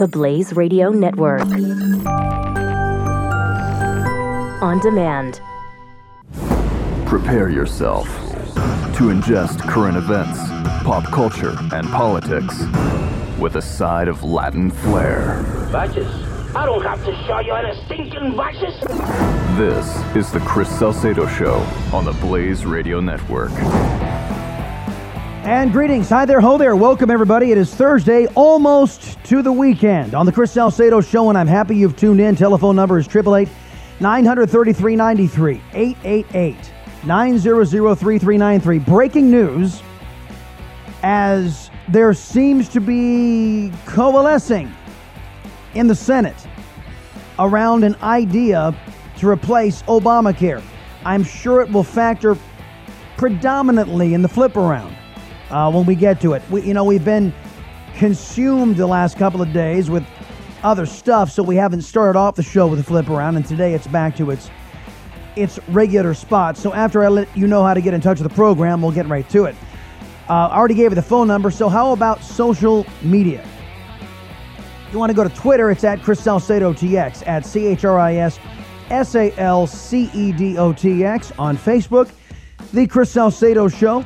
The Blaze Radio Network. On demand. Prepare yourself to ingest current events, pop culture, and politics with a side of Latin flair. Vices? I don't have to show you any stinking vices. This is the Chris Salcedo Show on the Blaze Radio Network. And greetings. Hi there, ho there. Welcome, everybody. It is Thursday, almost to the weekend on the Chris Salcedo Show, and I'm happy you've tuned in. Telephone number is 888 933 93 888 900 3393. Breaking news as there seems to be coalescing in the Senate around an idea to replace Obamacare. I'm sure it will factor predominantly in the flip around uh, when we get to it. We, you know, we've been consumed the last couple of days with other stuff, so we haven't started off the show with a flip around, and today it's back to its its regular spot. So after I let you know how to get in touch with the program, we'll get right to it. Uh, I already gave you the phone number, so how about social media? You want to go to Twitter, it's at Chris Salcedo TX, at C H R I S S A L C E D O T X. On Facebook, The Chris Salcedo Show.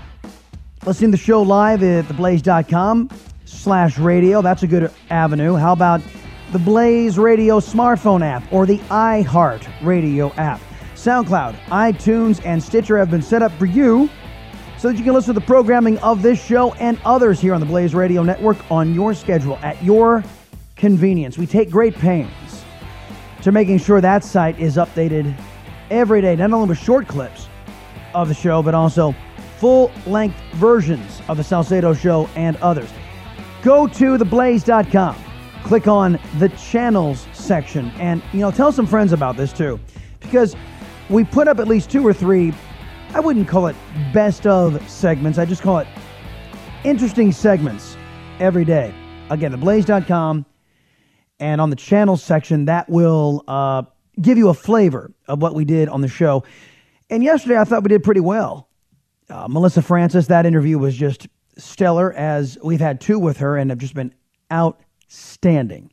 Listen to the show live at theblaze.com slash radio. That's a good avenue. How about the Blaze Radio smartphone app or the iHeart Radio app? SoundCloud, iTunes, and Stitcher have been set up for you so that you can listen to the programming of this show and others here on the Blaze Radio Network on your schedule at your convenience. We take great pains to making sure that site is updated every day, not only with short clips of the show, but also full length versions of the Salcedo Show and others. Go to theblaze.com, click on the channels section, and you know, tell some friends about this too. Because we put up at least two or three, I wouldn't call it best of segments, I just call it interesting segments every day. Again, theblaze.com and on the channels section, that will uh, give you a flavor of what we did on the show. And yesterday, I thought we did pretty well. Uh, Melissa Francis, that interview was just stellar, as we've had two with her and have just been outstanding.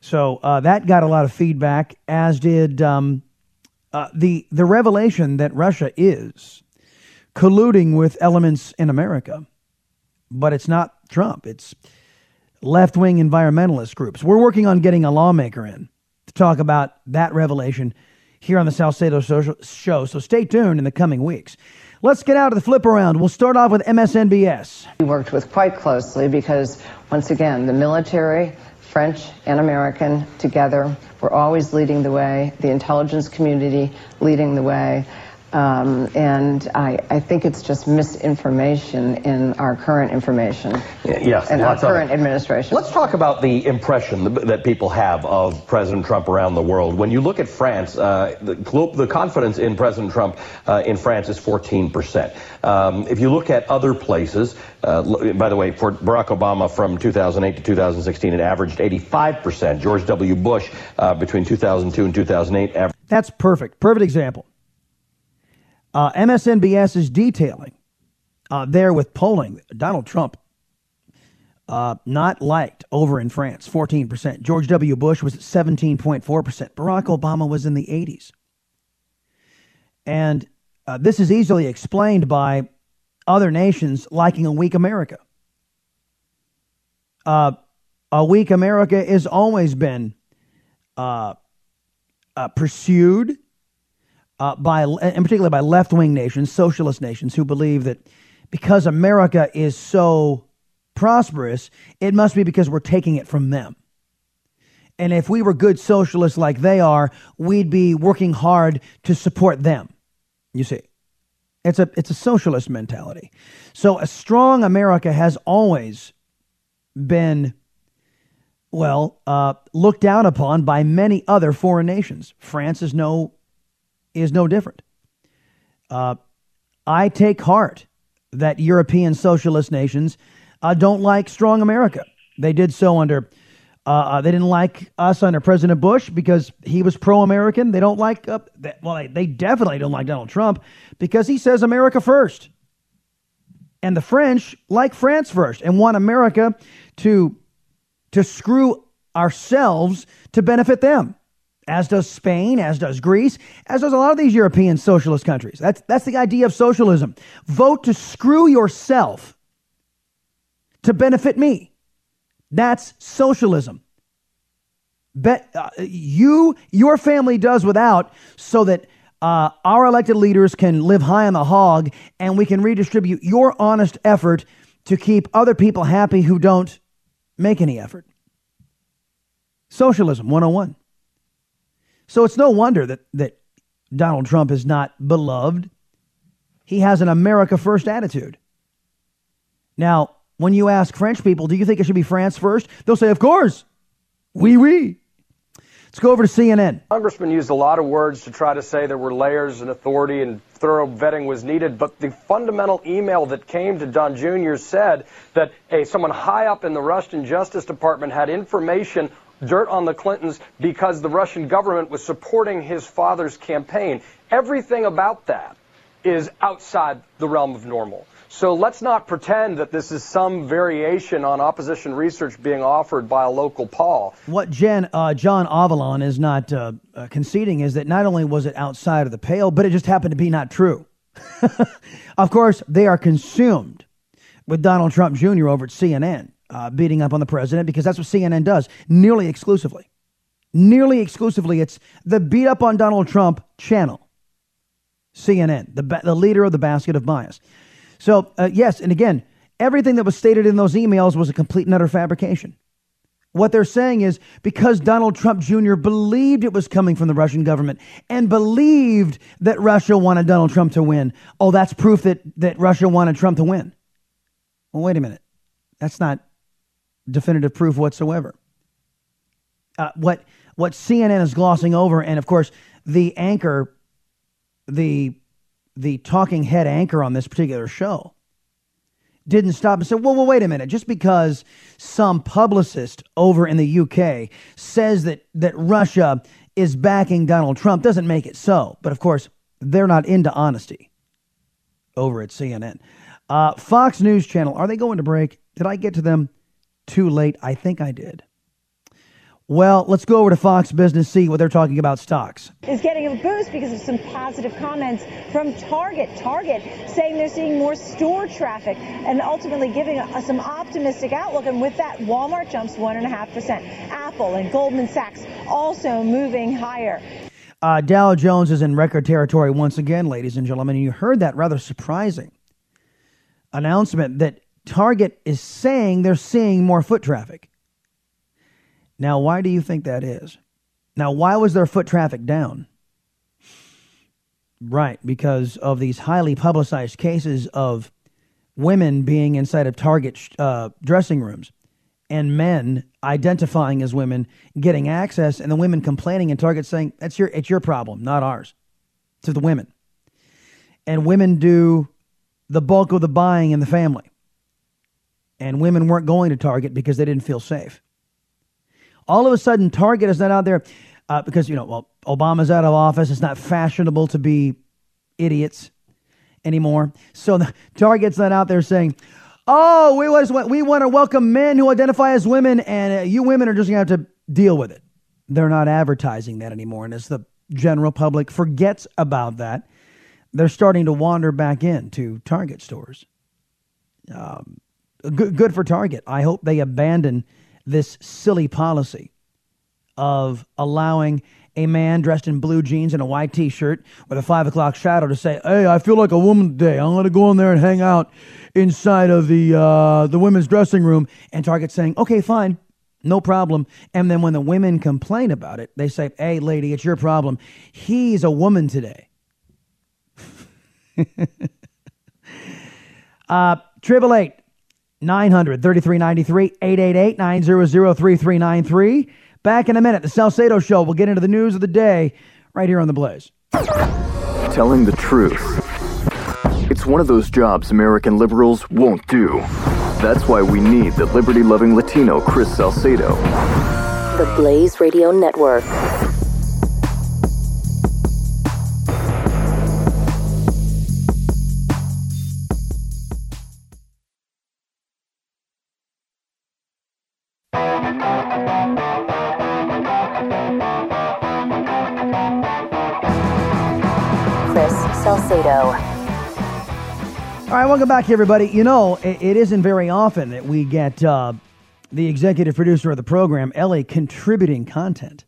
So uh, that got a lot of feedback, as did um, uh, the the revelation that Russia is colluding with elements in America, but it's not Trump. It's left wing environmentalist groups. We're working on getting a lawmaker in to talk about that revelation here on the Salcedo Social Show. So stay tuned in the coming weeks. Let's get out of the flip around. We'll start off with MSNBS. We worked with quite closely because, once again, the military, French and American together, were always leading the way, the intelligence community leading the way. Um, and I, I, think it's just misinformation in our current information. Yes, and our current administration. Let's talk about the impression that people have of President Trump around the world. When you look at France, uh, the, the, confidence in President Trump uh, in France is 14 percent. Um, if you look at other places, uh, by the way, for Barack Obama from 2008 to 2016, it averaged 85 percent. George W. Bush uh, between 2002 and 2008 averaged. That's perfect. Perfect example. Uh, MSNBS is detailing uh, there with polling Donald Trump uh, not liked over in France, 14%. George W. Bush was at 17.4%. Barack Obama was in the 80s. And uh, this is easily explained by other nations liking a weak America. Uh, a weak America has always been uh, pursued uh, by, in particular by left wing nations, socialist nations, who believe that because America is so prosperous, it must be because we're taking it from them. And if we were good socialists like they are, we'd be working hard to support them. You see, it's a, it's a socialist mentality. So a strong America has always been, well, uh, looked down upon by many other foreign nations. France is no is no different. Uh, I take heart that European socialist nations uh, don't like strong America. They did so under, uh, uh they didn't like us under President Bush because he was pro American. They don't like, uh, well, they definitely don't like Donald Trump because he says America first. And the French like France first and want America to, to screw ourselves to benefit them, as does Spain, as does Greece, as does a lot of these European socialist countries. That's, that's the idea of socialism. Vote to screw yourself to benefit me. That's socialism. Bet, uh, you, your family does without so that uh, our elected leaders can live high on the hog and we can redistribute your honest effort to keep other people happy who don't make any effort. Socialism 101. So it's no wonder that, that Donald Trump is not beloved. He has an America first attitude. Now, when you ask French people, do you think it should be France first? They'll say, of course. Oui, oui. Let's go over to CNN. Congressman used a lot of words to try to say there were layers and authority and thorough vetting was needed, but the fundamental email that came to Don Jr. said that hey, someone high up in the Russian Justice Department had information dirt on the Clintons because the Russian government was supporting his father's campaign. Everything about that is outside the realm of normal. So let's not pretend that this is some variation on opposition research being offered by a local Paul. What Jen, uh, John Avlon is not uh, uh, conceding is that not only was it outside of the pale, but it just happened to be not true. of course, they are consumed with Donald Trump Jr. over at CNN, uh, beating up on the president because that's what CNN does nearly exclusively. Nearly exclusively, it's the beat up on Donald Trump channel. CNN, the, ba- the leader of the basket of bias. So, uh, yes, and again, everything that was stated in those emails was a complete and utter fabrication. What they're saying is because Donald Trump Jr. believed it was coming from the Russian government and believed that Russia wanted Donald Trump to win. Oh, that's proof that, that Russia wanted Trump to win. Well, wait a minute. That's not definitive proof whatsoever. Uh, what what CNN is glossing over, and of course the anchor, the the talking head anchor on this particular show didn't stop and said, well, well, wait a minute. Just because some publicist over in the UK says that, that Russia is backing Donald Trump doesn't make it so. But of course, they're not into honesty over at CNN. Uh, Fox News Channel, are they going to break? Did I get to them too late? I think I did. Well, let's go over to Fox Business, see what they're talking about stocks. Is getting a boost because of some positive comments from Target. Target saying they're seeing more store traffic and ultimately giving us some optimistic outlook. And with that, Walmart jumps 1.5%. Apple and Goldman Sachs also moving higher. Uh, Dow Jones is in record territory once again, ladies and gentlemen. You heard that rather surprising announcement that Target is saying they're seeing more foot traffic. Now, why do you think that is? Now, why was their foot traffic down? Right, because of these highly publicized cases of women being inside of Target uh, dressing rooms and men identifying as women getting access and the women complaining and Target saying, that's your, it's your problem, not ours, to the women. And women do the bulk of the buying in the family. And women weren't going to Target because they didn't feel safe. All of a sudden, Target is not out there uh, because, you know, well, Obama's out of office. It's not fashionable to be idiots anymore. So the Target's not out there saying, oh, we, we want to welcome men who identify as women, and uh, you women are just going to have to deal with it. They're not advertising that anymore. And as the general public forgets about that, they're starting to wander back into Target stores. Um, good, good for Target. I hope they abandon this silly policy of allowing a man dressed in blue jeans and a white t-shirt with a five o'clock shadow to say, "Hey, I feel like a woman today. I'm going to go in there and hang out inside of the uh, the women's dressing room." And Target saying, "Okay, fine, no problem." And then when the women complain about it, they say, "Hey, lady, it's your problem. He's a woman today." uh, triple eight 900 3393 888 900 3393. Back in a minute, the Salcedo Show. We'll get into the news of the day right here on The Blaze. Telling the truth. It's one of those jobs American liberals won't do. That's why we need the liberty loving Latino Chris Salcedo. The Blaze Radio Network. Right, welcome back, everybody. You know, it, it isn't very often that we get uh, the executive producer of the program, Ellie, contributing content.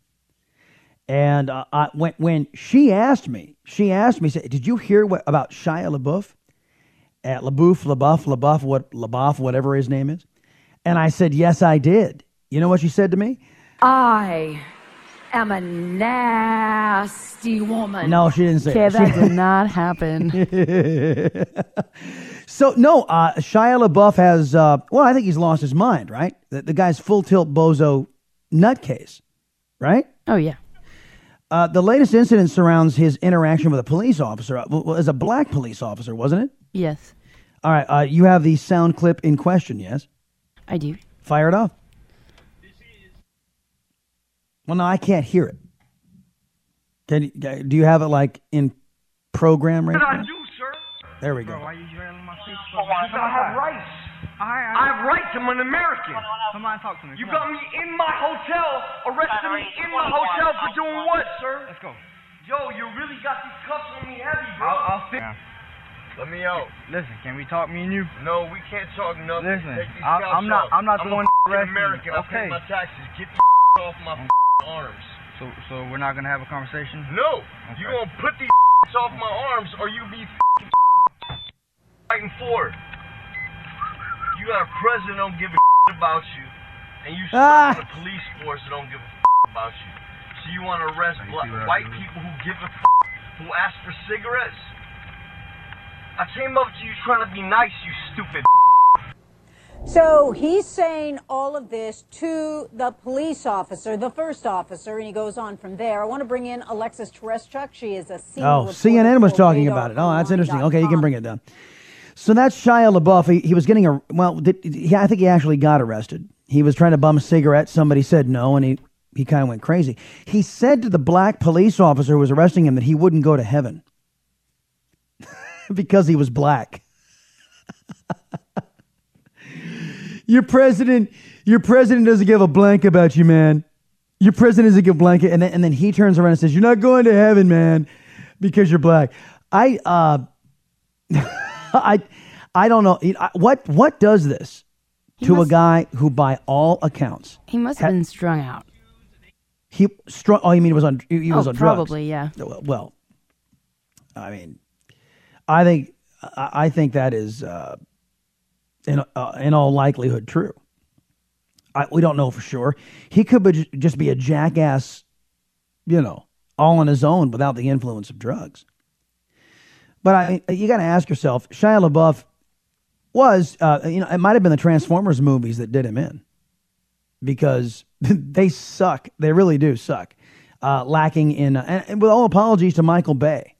And uh, I, when, when she asked me, she asked me, said, "Did you hear what about Shia LaBeouf at LaBeouf, LaBeouf, LaBeouf, what LaBeouf, whatever his name is?" And I said, "Yes, I did." You know what she said to me? I am a nasty woman. No, she didn't say. Okay, it. that did not happen. So no, uh, Shia LaBeouf has. Uh, well, I think he's lost his mind. Right, the, the guy's full tilt bozo nutcase. Right. Oh yeah. Uh, the latest incident surrounds his interaction with a police officer. Uh, well, as a black police officer, wasn't it? Yes, All right. Uh, you have the sound clip in question. Yes. I do. Fire it off. Well, no, I can't hear it. Can you, do you have it like in program right now? do, sir? There we go. Why you dwelling my face? Because I have rights. I have rights. I'm an American. Come on, talk to me. You Come got me in my hotel, arrested me in my hotel for doing what, sir? Let's go. Yo, you really got these cuffs on me heavy, bro. I'll, I'll sit. Let me out. Listen, can we talk, me and you? No, we can't talk nothing. Listen, Take these I, I'm, not- I'm not the a one f***ing arresting you. American. I Okay. pay my taxes. Get the off my arms. So, so we're not gonna have a conversation? No, you Okay. gonna put these off my arms, or you be fighting for. You got a president don't give a about you, and you Ah. the police force that don't give a about you. So you want to arrest you black, see what I white people who give a who ask for cigarettes? I came up to you trying to be nice, you stupid. So he's saying all of this to the police officer, the first officer, and he goes on from there. I want to bring in Alexis Tereszczuk. She is a senior Oh, CNN was talking about it. Oh, that's interesting. Okay, you can bring it down. So that's Shia LaBeouf. He, he was getting a well. Did, he, I think he actually got arrested. He was trying to bum a cigarette. Somebody said no, and he he kind of went crazy. He said to the black police officer who was arresting him that he wouldn't go to heaven because he was black. your president, your president doesn't give a blank about you, man. Your president doesn't give a blanket, and then and then he turns around and says, "You're not going to heaven, man, because you're black." I uh, I I don't know You know, I- what what does this to a guy who, by all accounts, He must have Ha- been strung out. he strong. Oh, you mean he was on? He he was oh, on drugs. probably, yeah. Well, well, I mean, I think I I think that is uh, in uh, in all likelihood true. I, we don't know for sure. He could be, just be a jackass, you know, all on his own without the influence of drugs. But I, you got to ask yourself, Shia LaBeouf was, uh, you know, it might have been the Transformers movies that did him in because they suck. They really do suck. Uh, lacking in, uh, and, and with all apologies to Michael Bay,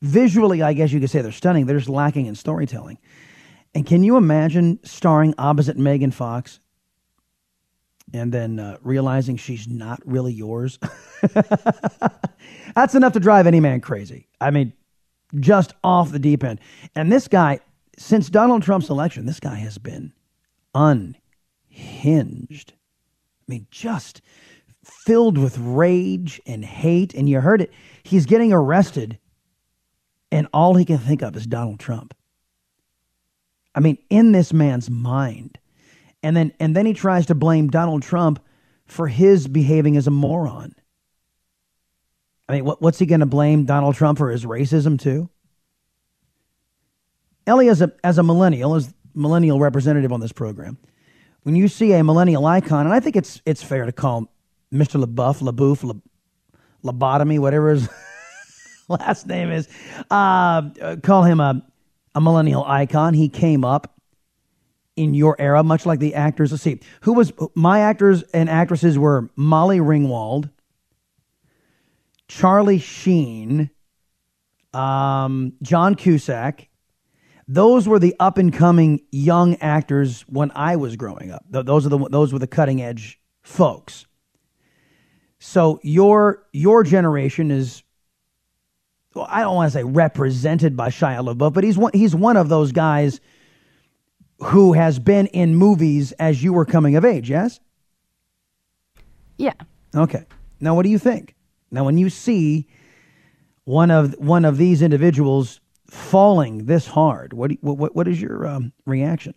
visually, I guess you could say they're stunning. They're just lacking in storytelling. And can you imagine starring opposite Megan Fox and then uh, realizing she's not really yours? That's enough to drive any man crazy. I mean, just off the deep end. And this guy, since Donald Trump's election, this guy has been unhinged. I mean, just filled with rage and hate. And you heard it. He's getting arrested, and all he can think of is Donald Trump. I mean, in this man's mind. And then and then he tries to blame Donald Trump for his behaving as a moron. I mean, what, what's he going to blame Donald Trump for his racism too? Ellie, as a as a millennial, as millennial representative on this program, when you see a millennial icon, and I think it's it's fair to call Mr. LaBeouf, LaBouf, La, Lobotomy, whatever his last name is, uh, call him a a millennial icon. He came up in your era, much like the actors. Let's see, who was my actors and actresses were Molly Ringwald, Charlie Sheen, um, John Cusack. Those were the up and coming young actors when I was growing up. Th- Those are the those were the cutting edge folks. So your your generation is I don't want to say represented by Shia LaBeouf, but he's one he's one of those guys who has been in movies as you were coming of age, yes? Yeah. Okay. Now, what do you think? Now, when you see one of one of these individuals falling this hard. What do what what, what is your um, reaction?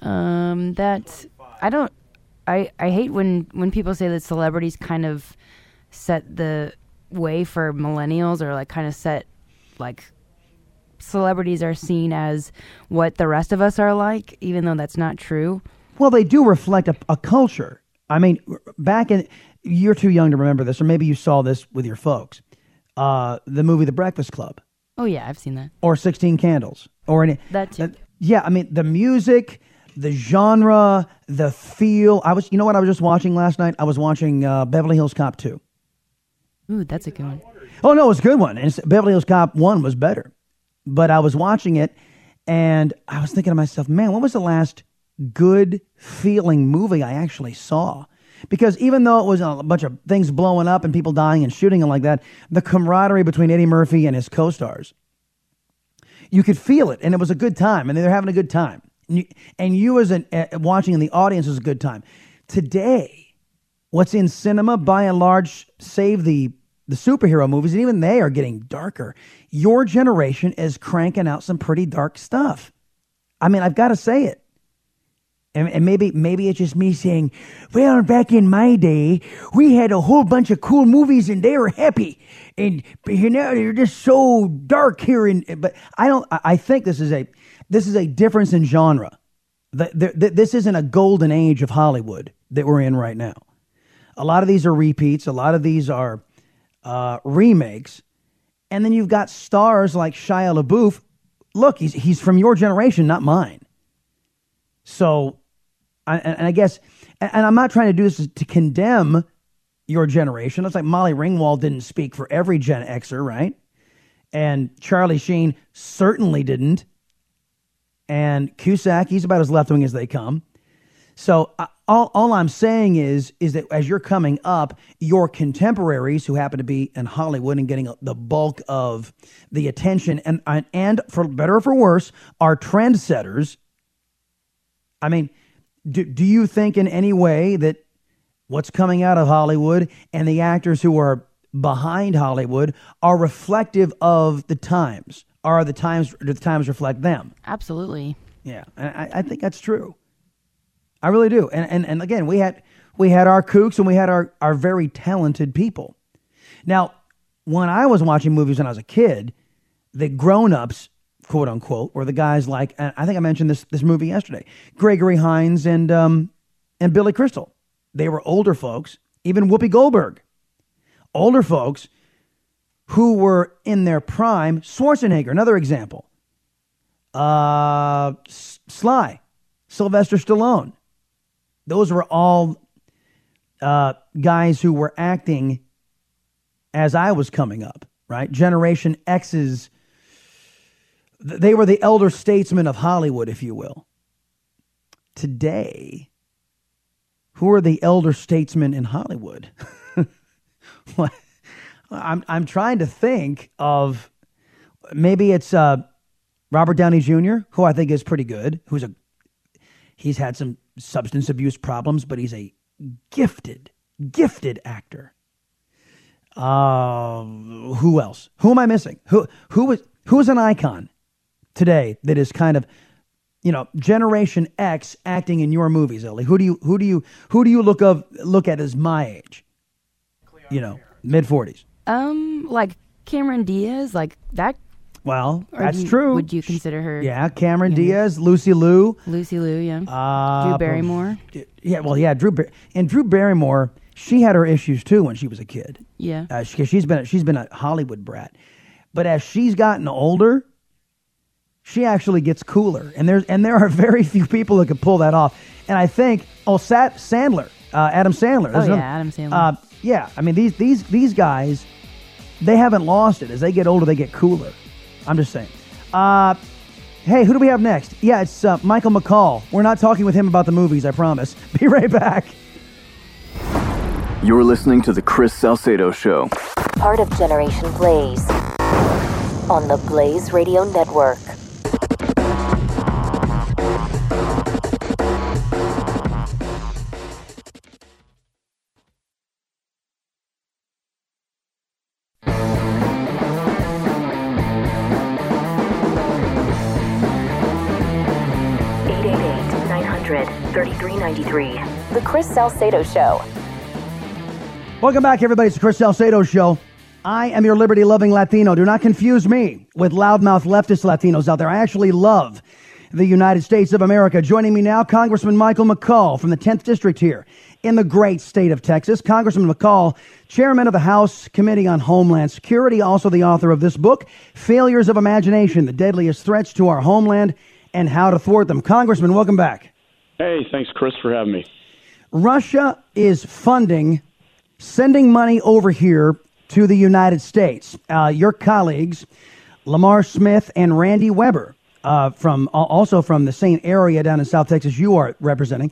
Um, that I don't. I I hate when when people say that celebrities kind of set the way for millennials or like kind of set like celebrities are seen as what the rest of us are like, even though that's not true. Well, they do reflect a, a culture. I mean, back in you're too young to remember this, or maybe you saw this with your folks. Uh, the movie The Breakfast Club Oh yeah, I've seen that. or Sixteen Candles or any That too. yeah, I mean the music, the genre, the feel. I was, you know what I was just watching last night? I was watching uh, Beverly Hills Cop two. Ooh, that's a good one. Oh no, it was a good one. And Beverly Hills Cop one was better, but I was watching it and I was thinking to myself, man, what was the last good feeling movie I actually saw? Because even though it was a bunch of things blowing up and people dying and shooting and like that, the camaraderie between Eddie Murphy and his co-stars, you could feel it, and it was a good time, and they're having a good time, and you, and you as an uh, watching in the audience was a good time. Today, what's in cinema by and large, save the the superhero movies, and even they are getting darker. Your generation is cranking out some pretty dark stuff. I mean, I've got to say it. And, and maybe maybe it's just me saying, well, back in my day, we had a whole bunch of cool movies and they were happy, and you know they're just so dark here. And but I don't. I think this is a this is a difference in genre. The, the, the, this isn't a golden age of Hollywood that we're in right now. A lot of these are repeats. A lot of these are uh, remakes. And then you've got stars like Shia LaBeouf. Look, he's he's from your generation, not mine. So, I, and I guess, and I'm not trying to do this to condemn your generation. It's like Molly Ringwald didn't speak for every Gen Xer, right? And Charlie Sheen certainly didn't. And Cusack, he's about as left wing as they come. So uh, all, all I'm saying is is that as you're coming up, your contemporaries who happen to be in Hollywood and getting the bulk of the attention and and, and for better or for worse, are trendsetters. I mean, do, do you think in any way that what's coming out of Hollywood and the actors who are behind Hollywood are reflective of the times? Are the times do the times reflect them? Absolutely. Yeah, I, I think that's true. I really do. And, and and again, we had we had our kooks and we had our our very talented people. Now, when I was watching movies when I was a kid, the grown-ups, quote unquote, were the guys like I think I mentioned this this movie yesterday. Gregory Hines and um and Billy Crystal. They were older folks, even Whoopi Goldberg. Older folks who were in their prime. Schwarzenegger, another example. Uh, Sly, Sylvester Stallone. Those were all uh, guys who were acting as I was coming up, right? Generation X's. They were the elder statesmen of Hollywood, if you will. Today, who are the elder statesmen in Hollywood? I'm I'm trying to think of maybe it's uh, Robert Downey Jr., who I think is pretty good. Who's a he's had some substance abuse problems, but he's a gifted, gifted actor. Uh, who else? Who am I missing? Who who is who is an icon today that is kind of you know Generation X acting in your movies, Ellie? Who do you who do you who do you look of look at as my age? You know, mid forties. Um, like Cameron Diaz, like that. Well, Or that's you- true. Would you consider her? Yeah, Cameron Diaz, Lucy Liu, Lucy Liu, yeah. uh, Drew Barrymore. Yeah, well, yeah, Drew Bar- and Drew Barrymore. She had her issues too when she was a kid. Yeah. uh, she, she's been she's been a Hollywood brat, but as she's gotten older, she actually gets cooler. And there's and there are very few people that can pull that off. And I think oh, Sat Sandler, uh, Adam Sandler. Oh, There's yeah, Adam Sandler. Uh, yeah, I mean these these these guys, they haven't lost it. As they get older, they get cooler. I'm just saying. Uh, hey, who do we have next? Yeah, it's uh, Michael McCaul. We're not talking with him about the movies, I promise. Be right back. You're listening to The Chris Salcedo Show. Part of Generation Blaze on the Blaze Radio Network. Chris Salcedo Show. Welcome back, everybody. It's the Chris Salcedo Show. I am your liberty loving Latino. Do not confuse me with loudmouth leftist Latinos out there. I actually love the United States of America. Joining me now, Congressman Michael McCaul from the 10th District here in the great state of Texas. Congressman McCaul, chairman of the House Committee on Homeland Security, also the author of this book, Failures of Imagination The Deadliest Threats to Our Homeland and How to Thwart Them. Congressman, welcome back. Hey, thanks, Chris, for having me. Russia is funding, sending money over here to the United States. Uh, your colleagues, Lamar Smith and Randy Weber, uh, from also from the same area down in South Texas you are representing,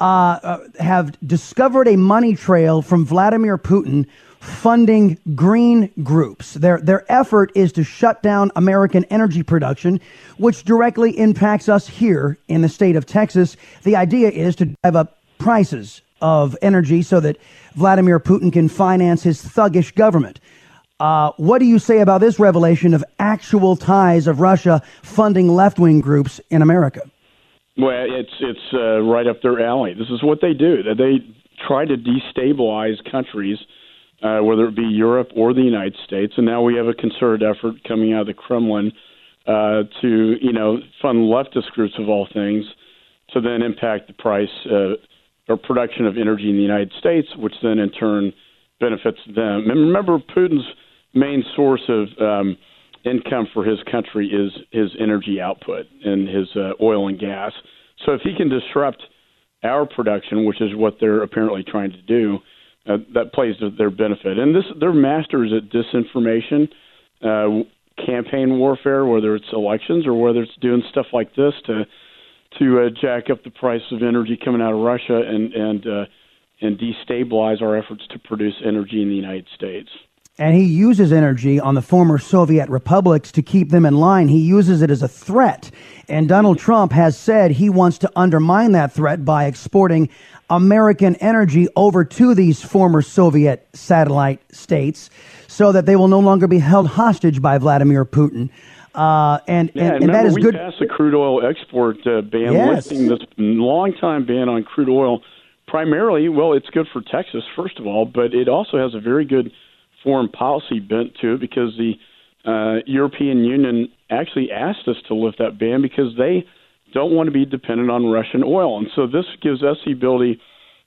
uh, uh, have discovered a money trail from Vladimir Putin funding green groups. Their their effort is to shut down American energy production, which directly impacts us here in the state of Texas. The idea is to drive up prices of energy so that Vladimir Putin can finance his thuggish government. Uh, what do you say about this revelation of actual ties of Russia funding left wing groups in America? Well, it's it's uh, right up their alley. This is what they do. That They try to destabilize countries, uh, whether it be Europe or the United States. And now we have a concerted effort coming out of the Kremlin uh, to, you know, fund leftist groups of all things to then impact the price uh, or production of energy in the United States, which then in turn benefits them. And remember, Putin's main source of um, income for his country is his energy output and his uh, oil and gas. So if he can disrupt our production, which is what they're apparently trying to do, uh, that plays to their benefit. And this, they're masters at disinformation, uh, campaign warfare, whether it's elections or whether it's doing stuff like this to to uh, jack up the price of energy coming out of Russia and and uh, and destabilize our efforts to produce energy in the United States. And he uses energy on the former Soviet republics to keep them in line. He uses it as a threat. And Donald Trump has said he wants to undermine that threat by exporting American energy over to these former Soviet satellite states so that they will no longer be held hostage by Vladimir Putin. Uh, and, yeah, and, and that is we good. passed a crude oil export uh, ban, Yes. lifting this long time ban on crude oil. Primarily, well, it's good for Texas, first of all, but it also has a very good foreign policy bent to it because the uh, European Union actually asked us to lift that ban because they don't want to be dependent on Russian oil. And so this gives us the ability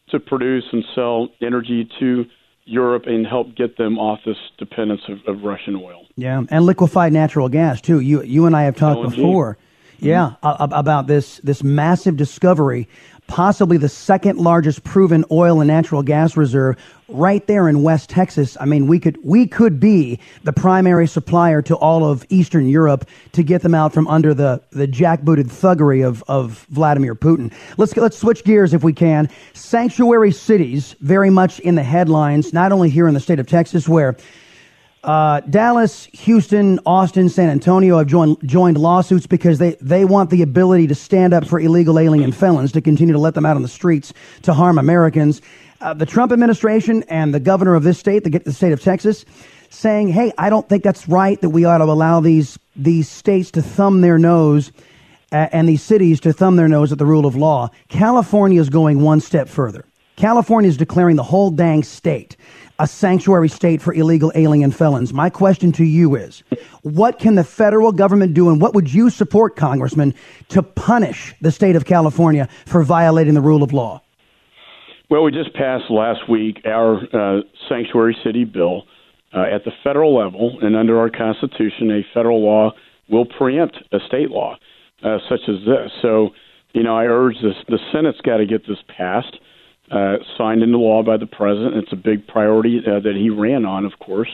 to produce and sell energy to Europe and help get them off this dependence of, of Russian oil. Yeah, and liquefied natural gas too. You you and I have talked LNG. before. Yeah, mm-hmm. a- about this this massive discovery, possibly the second largest proven oil and natural gas reserve right there in West Texas. I mean, we could we could be the primary supplier to all of Eastern Europe to get them out from under the the jackbooted thuggery of of Vladimir Putin. Let's let's switch gears if we can. Sanctuary cities very much in the headlines, not only here in the state of Texas where uh, Dallas, Houston, Austin, San Antonio have joined, joined lawsuits because they, they want the ability to stand up for illegal alien felons to continue to let them out on the streets to harm Americans. Uh, the Trump administration and the governor of this state, the, the state of Texas, saying, "Hey, I don't think that's right. That we ought to allow these these states to thumb their nose." and these cities to thumb their nose at the rule of law. California is going one step further. California is declaring the whole dang state a sanctuary state for illegal alien felons. My question to you is what can the federal government do, and what would you support, Congressman, to punish the state of California for violating the rule of law? Well, we just passed last week our uh, sanctuary city bill uh, at the federal level, and under our Constitution, a federal law will preempt a state law uh, such as this. So, you know, I urge this: the Senate's got to get this passed, uh, signed into law by the president. It's a big priority uh, that he ran on, of course,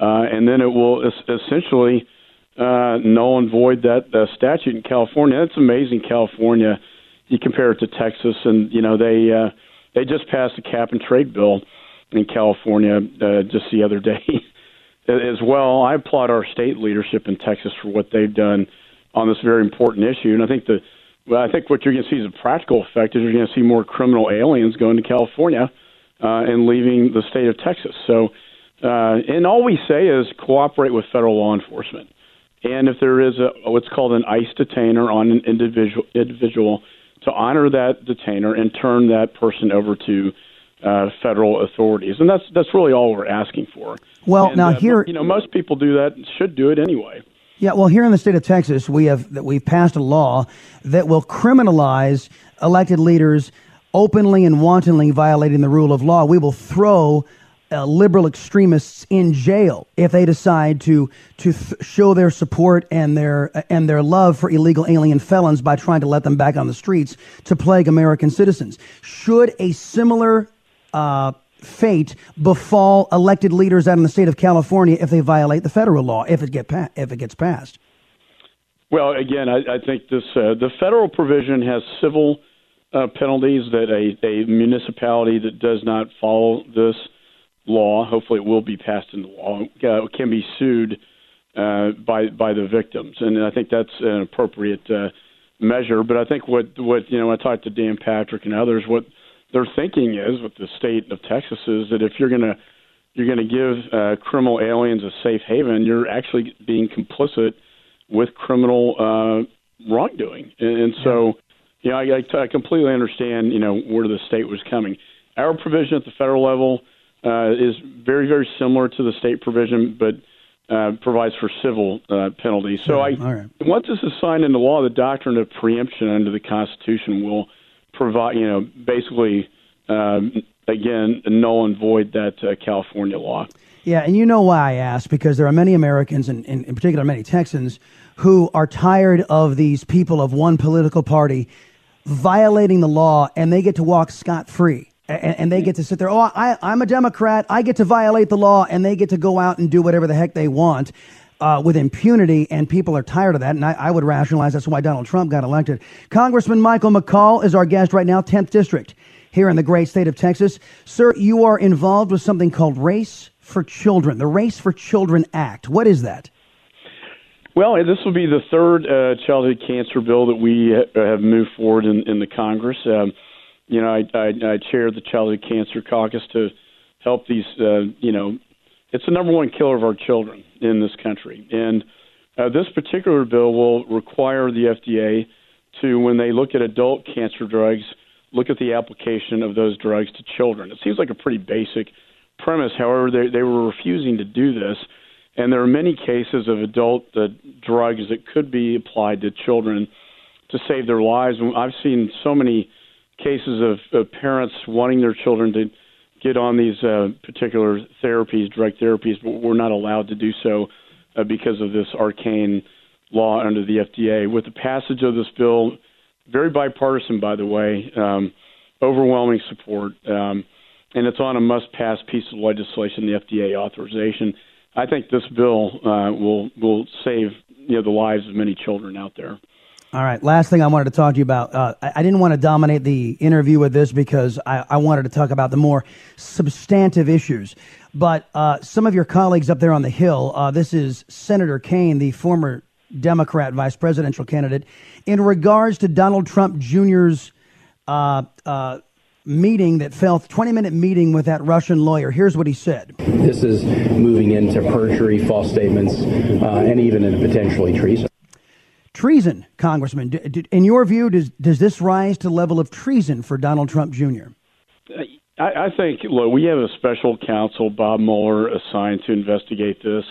uh, and then it will es- essentially uh, null and void that uh, statute in California. It's amazing, California. You compare it to Texas, and you know they uh, they just passed a cap and trade bill in California uh, just the other day as well. I applaud our state leadership in Texas for what they've done on this very important issue, and I think the well, I think what you're going to see is a practical effect is you're going to see more criminal aliens going to California uh, and leaving the state of Texas. So, uh, and all we say is cooperate with federal law enforcement. And if there is a what's called an ICE detainer on an individual individual to honor that detainer and turn that person over to uh, federal authorities, and that's that's really all we're asking for. Well, And, now uh, here- you know, most people do that, and should do it anyway. Yeah, well, here in the state of Texas, we have we've passed a law that will criminalize elected leaders openly and wantonly violating the rule of law. We will throw uh, liberal extremists in jail if they decide to to th- show their support and their and their love for illegal alien felons by trying to let them back on the streets to plague American citizens. Should a similar uh, fate befall elected leaders out in the state of California if they violate the federal law if it get pa- if it gets passed. Well, again, I, I think this uh, the federal provision has civil uh, penalties that a, a municipality that does not follow this law, hopefully it will be passed into law, uh, can be sued uh, by by the victims, and I think that's an appropriate uh, measure. But I think what what you know, I talked to Dan Patrick and others, what their thinking is with the state of Texas is that if you're going to you're going to give uh, criminal aliens a safe haven, you're actually being complicit with criminal uh, wrongdoing, and, and so you know I, I, I completely understand you know where the state was coming. Our provision at the federal level uh, is very very similar to the state provision, but uh, provides for civil uh, penalties. So I All right. once this is signed into law, the doctrine of preemption under the Constitution will provide you know basically um, again null and void that uh, California law. Yeah, and you know why I ask because there are many Americans, and, and in particular many Texans, who are tired of these people of one political party violating the law, and they get to walk scot free. And, and they get to sit there. Oh, I, I'm a Democrat. I get to violate the law, and they get to go out and do whatever the heck they want uh, with impunity. And people are tired of that. And I, I would rationalize that's why Donald Trump got elected. Congressman Michael McCaul is our guest right now, 10th District here in the great state of Texas. Sir, you are involved with something called Race for Children, the Race for Children Act. What is that? Well, this will be the third uh, childhood cancer bill that we uh, have moved forward in, in the Congress. Um, you know, I, I, I chair the Childhood Cancer Caucus to help these. Uh, you know, it's the number one killer of our children in this country, and uh, this particular bill will require the FDA to, when they look at adult cancer drugs, look at the application of those drugs to children. It seems like a pretty basic premise. However, they, they were refusing to do this. And there are many cases of adult uh, drugs that could be applied to children to save their lives. And I've seen so many cases of, of parents wanting their children to get on these uh, particular therapies, drug therapies, but we're not allowed to do so uh, because of this arcane law under the FDA. With the passage of this bill, very bipartisan, by the way, um, overwhelming support, um, and it's on a must-pass piece of legislation, the FDA authorization. I think this bill uh, will will save you know the lives of many children out there. All right. Last thing I wanted to talk to you about. Uh, I, I didn't want to dominate the interview with this because I, I wanted to talk about the more substantive issues. But uh, some of your colleagues up there on the Hill, uh, this is Senator Kaine, the former Democrat vice presidential candidate, in regards to Donald Trump Jr.'s uh, uh, meeting that fell, 20 minute meeting with that Russian lawyer. Here's what he said. This is moving into perjury, false statements, uh, and even into potentially treason. Treason, Congressman. In your view, does, does this rise to the level of treason for Donald Trump Jr.? I, I think, look, we have a special counsel, Bob Mueller, assigned to investigate this.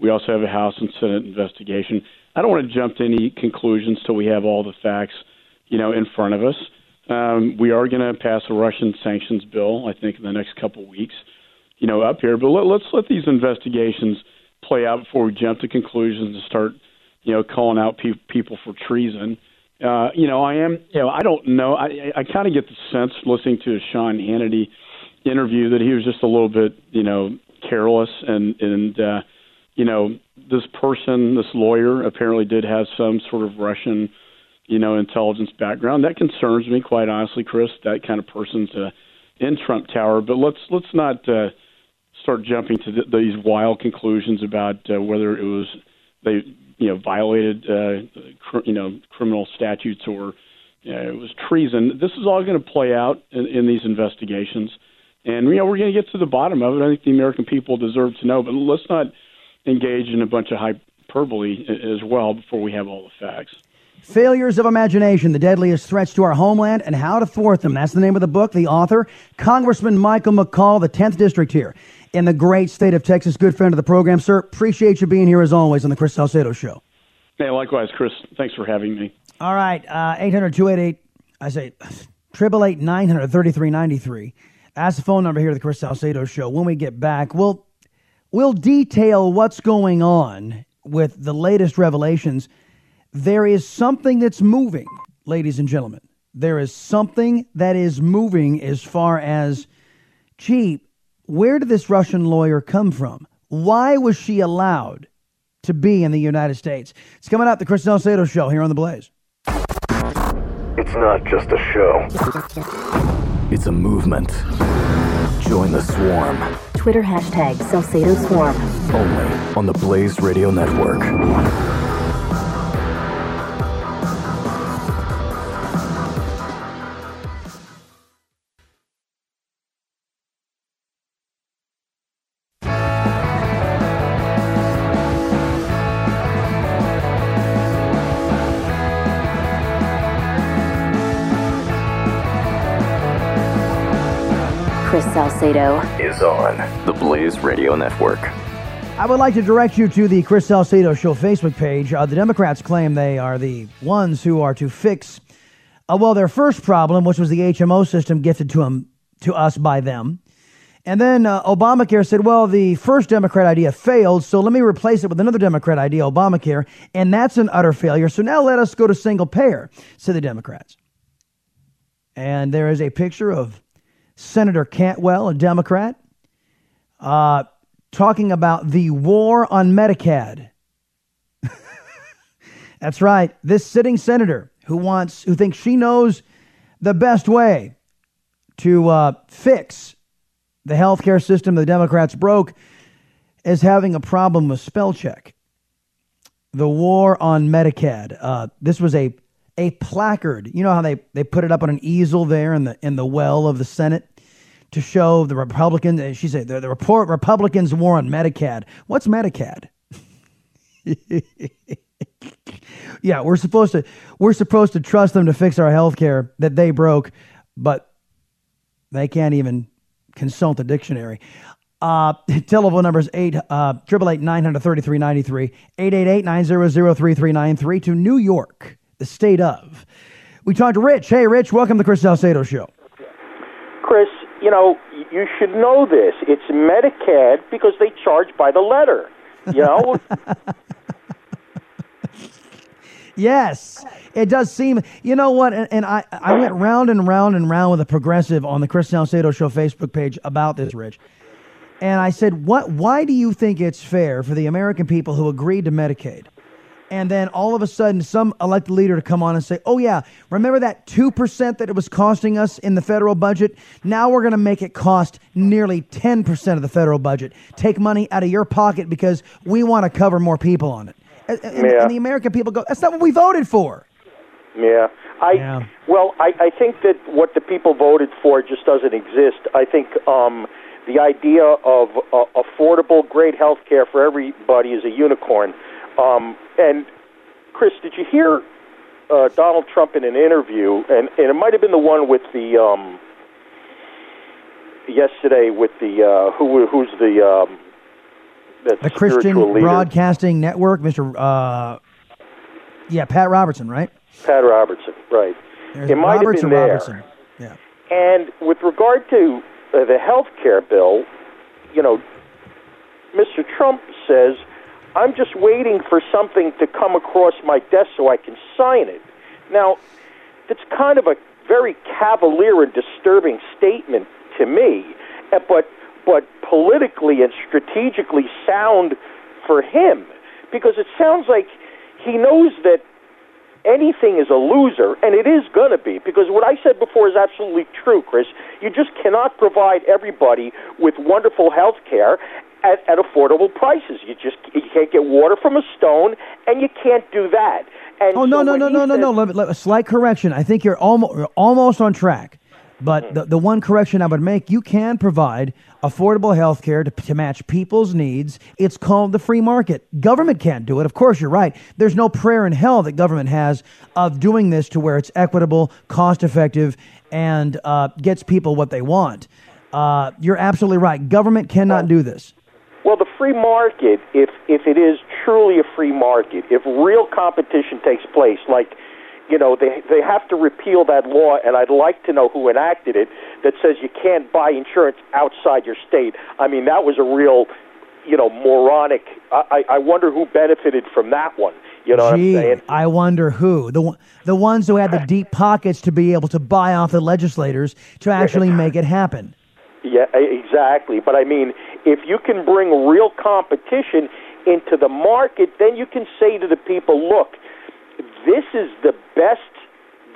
We also have a House and Senate investigation. I don't want to jump to any conclusions till we have all the facts, you know, in front of us. Um, we are going to pass a Russian sanctions bill, I think, in the next couple weeks, you know, up here. But let, let's let these investigations play out before we jump to conclusions and start, you know, calling out pe- people for treason. Uh, you know, I am, you know, I don't know. I, I kind of get the sense listening to Sean Hannity interview that he was just a little bit, you know, careless and, and, uh, you know, this person, this lawyer apparently did have some sort of Russian, you know, intelligence background. That concerns me, quite honestly, Chris. That kind of person's uh, in Trump Tower. But let's let's not uh, start jumping to th- these wild conclusions about uh, whether it was they, you know, violated, uh, cr- you know, criminal statutes or uh, it was treason. This is all going to play out in, in these investigations, and you know, we're going to get to the bottom of it. I think the American people deserve to know. But let's not engage in a bunch of hyperbole as well before we have all the facts. Failures of Imagination, the deadliest threats to our homeland and how to thwart them. That's the name of the book. The author, Congressman Michael McCaul, the 10th District here in the great state of Texas. Good friend of the program, sir. Appreciate you being here as always on the Chris Salcedo Show. Hey, likewise, Chris. Thanks for having me. All right, uh, 800 288, I say, 888 900 3393. That's the phone number here at the Chris Salcedo Show. When we get back, we'll, we'll detail what's going on with the latest revelations. There is something that's moving, ladies and gentlemen. There is something that is moving as far as, gee, where did this Russian lawyer come from? Why was she allowed to be in the United States? It's coming out the Chris Salcedo Show here on The Blaze. It's not just a show, it's a movement. Join the swarm. Twitter hashtag Salcedo Swarm. Only on the Blaze Radio Network. On the Blaze Radio Network. I would like to direct you to the Chris Salcedo Show Facebook page. Uh, the Democrats claim they are the ones who are to fix, uh, well, their first problem, which was the HMO system gifted to them, to us by them. And then uh, Obamacare said, well, the first Democrat idea failed, so let me replace it with another Democrat idea, Obamacare, and that's an utter failure. So now let us go to single payer, said the Democrats. And there is a picture of Senator Cantwell, a Democrat, uh, talking about the war on Medicad. That's right. This sitting senator who wants, who thinks she knows the best way to uh, fix the healthcare system the Democrats broke is having a problem with spell check. The war on Medicad. Uh, this was a a placard. You know how they, they put it up on an easel there in the in the well of the Senate to show the Republican. She said the, the report Republicans war on Medicad. What's Medicad? yeah, we're supposed to we're supposed to trust them to fix our health care that they broke, but they can't even consult the dictionary. Uh, telephone number is 8 uh, 888 888 to New York, the state of. We talked to Rich. Hey, Rich, welcome to Chris Salcedo Show. Chris, you know, you should know this. It's Medicaid because they charge by the letter. You know? yes, it does seem. You know what? And, and, I, I went round and round and round with a progressive on the Chris Salcedo Show Facebook page about this, Rich. And I said, "What? Why do you think it's fair for the American people who agreed to Medicaid, and then all of a sudden some elected leader to come on and say, "Oh yeah, remember that two percent that it was costing us in the federal budget? Now we're going to make it cost nearly ten percent of the federal budget. Take money out of your pocket because we want to cover more people on it." And, Yeah. and the American people go, "That's not what we voted for." Yeah. I well, I, I think that what the people voted for just doesn't exist. I think um, the idea of uh, affordable, great health care for everybody is a unicorn. Um, and Chris, did you hear uh, Donald Trump in an interview? And, and it might have been the one with the um, yesterday with the uh, who who's the um, The Christian leader, Broadcasting Network, Mr. Uh, yeah, Pat Robertson, right? Pat Robertson, right? There's it might Roberts have been there. Robertson. Yeah. And with regard to uh, the health care bill, you know, Mr. Trump says, I'm just waiting for something to come across my desk so I can sign it. Now, that's kind of a very cavalier and disturbing statement to me, uh, but but politically and strategically sound for him because it sounds like he knows that anything is a loser, and it is going to be, because what I said before is absolutely true, Chris. You just cannot provide everybody with wonderful health care at, at affordable prices. You just you can't get water from a stone, and you can't do that. And Oh no so no no no no no! Let, let, a slight correction. I think you're almost you're almost on track. But the, the one correction I would make, you can provide affordable health care to, to match people's needs. It's called the free market. Government can't do it. Of course, you're right. There's no prayer in hell that government has of doing this to where it's equitable, cost effective, and uh, gets people what they want. Uh, you're absolutely right. Government cannot do this. Well, the free market, if if it is truly a free market, if real competition takes place, like you know, they they have to repeal that law, and I'd like to know who enacted it that says you can't buy insurance outside your state. I mean, that was a real, you know, moronic. I I wonder who benefited from that one. You know Gee, what I'm saying? I wonder who the the ones who had the deep pockets to be able to buy off the legislators to actually make it happen. Yeah, exactly. But I mean, if you can bring real competition into the market, then you can say to the people, look, this is the best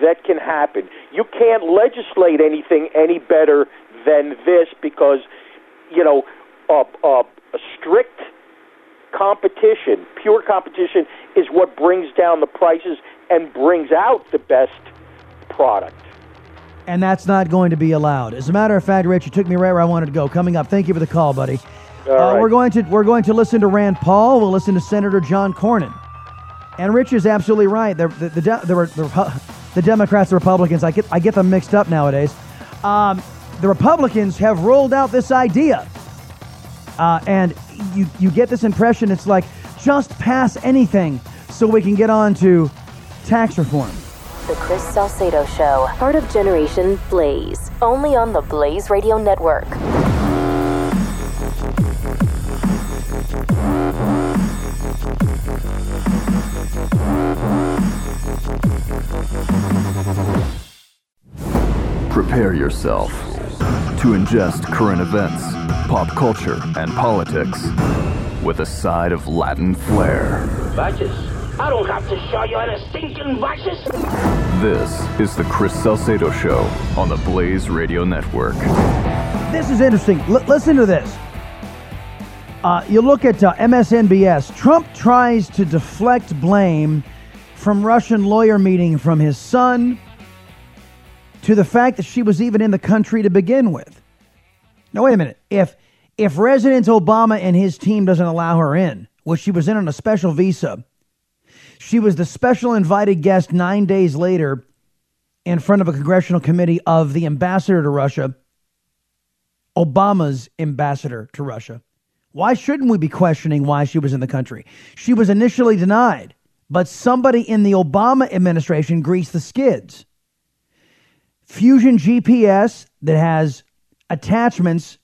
that can happen. You can't legislate anything any better than this because, you know, uh, uh, a strict competition, pure competition, is what brings down the prices and brings out the best product. And that's not going to be allowed. As a matter of fact, Rich, you took me right where I wanted to go. Coming up, thank you for the call, buddy. Uh, right. We're going to we're going to listen to Rand Paul. We'll listen to Senator John Cornyn. And Rich is absolutely right. The the the, the, the Democrats, the Republicans, I get I get them mixed up nowadays. Um, the Republicans have rolled out this idea, uh, and you you get this impression it's like just pass anything so we can get on to tax reform. The Chris Salcedo Show, part of Generation Blaze, only on the Blaze Radio Network. Prepare yourself to ingest current events, pop culture, and politics with a side of Latin flair. Vices? I don't have to show you any stinking vices. This is the Chris Salcedo Show on the Blaze Radio Network. This is interesting. L- listen to this. Uh, you look at uh, MSNBS. Trump tries to deflect blame from Russian lawyer meeting from his son to the fact that she was even in the country to begin with. Now, wait a minute. If if President Obama and his team doesn't allow her in, which she was in on a special visa, she was the special invited guest nine days later in front of a congressional committee of the ambassador to Russia, Obama's ambassador to Russia. Why shouldn't we be questioning why she was in the country? She was initially denied, but somebody in the Obama administration greased the skids. Fusion GPS that has attachments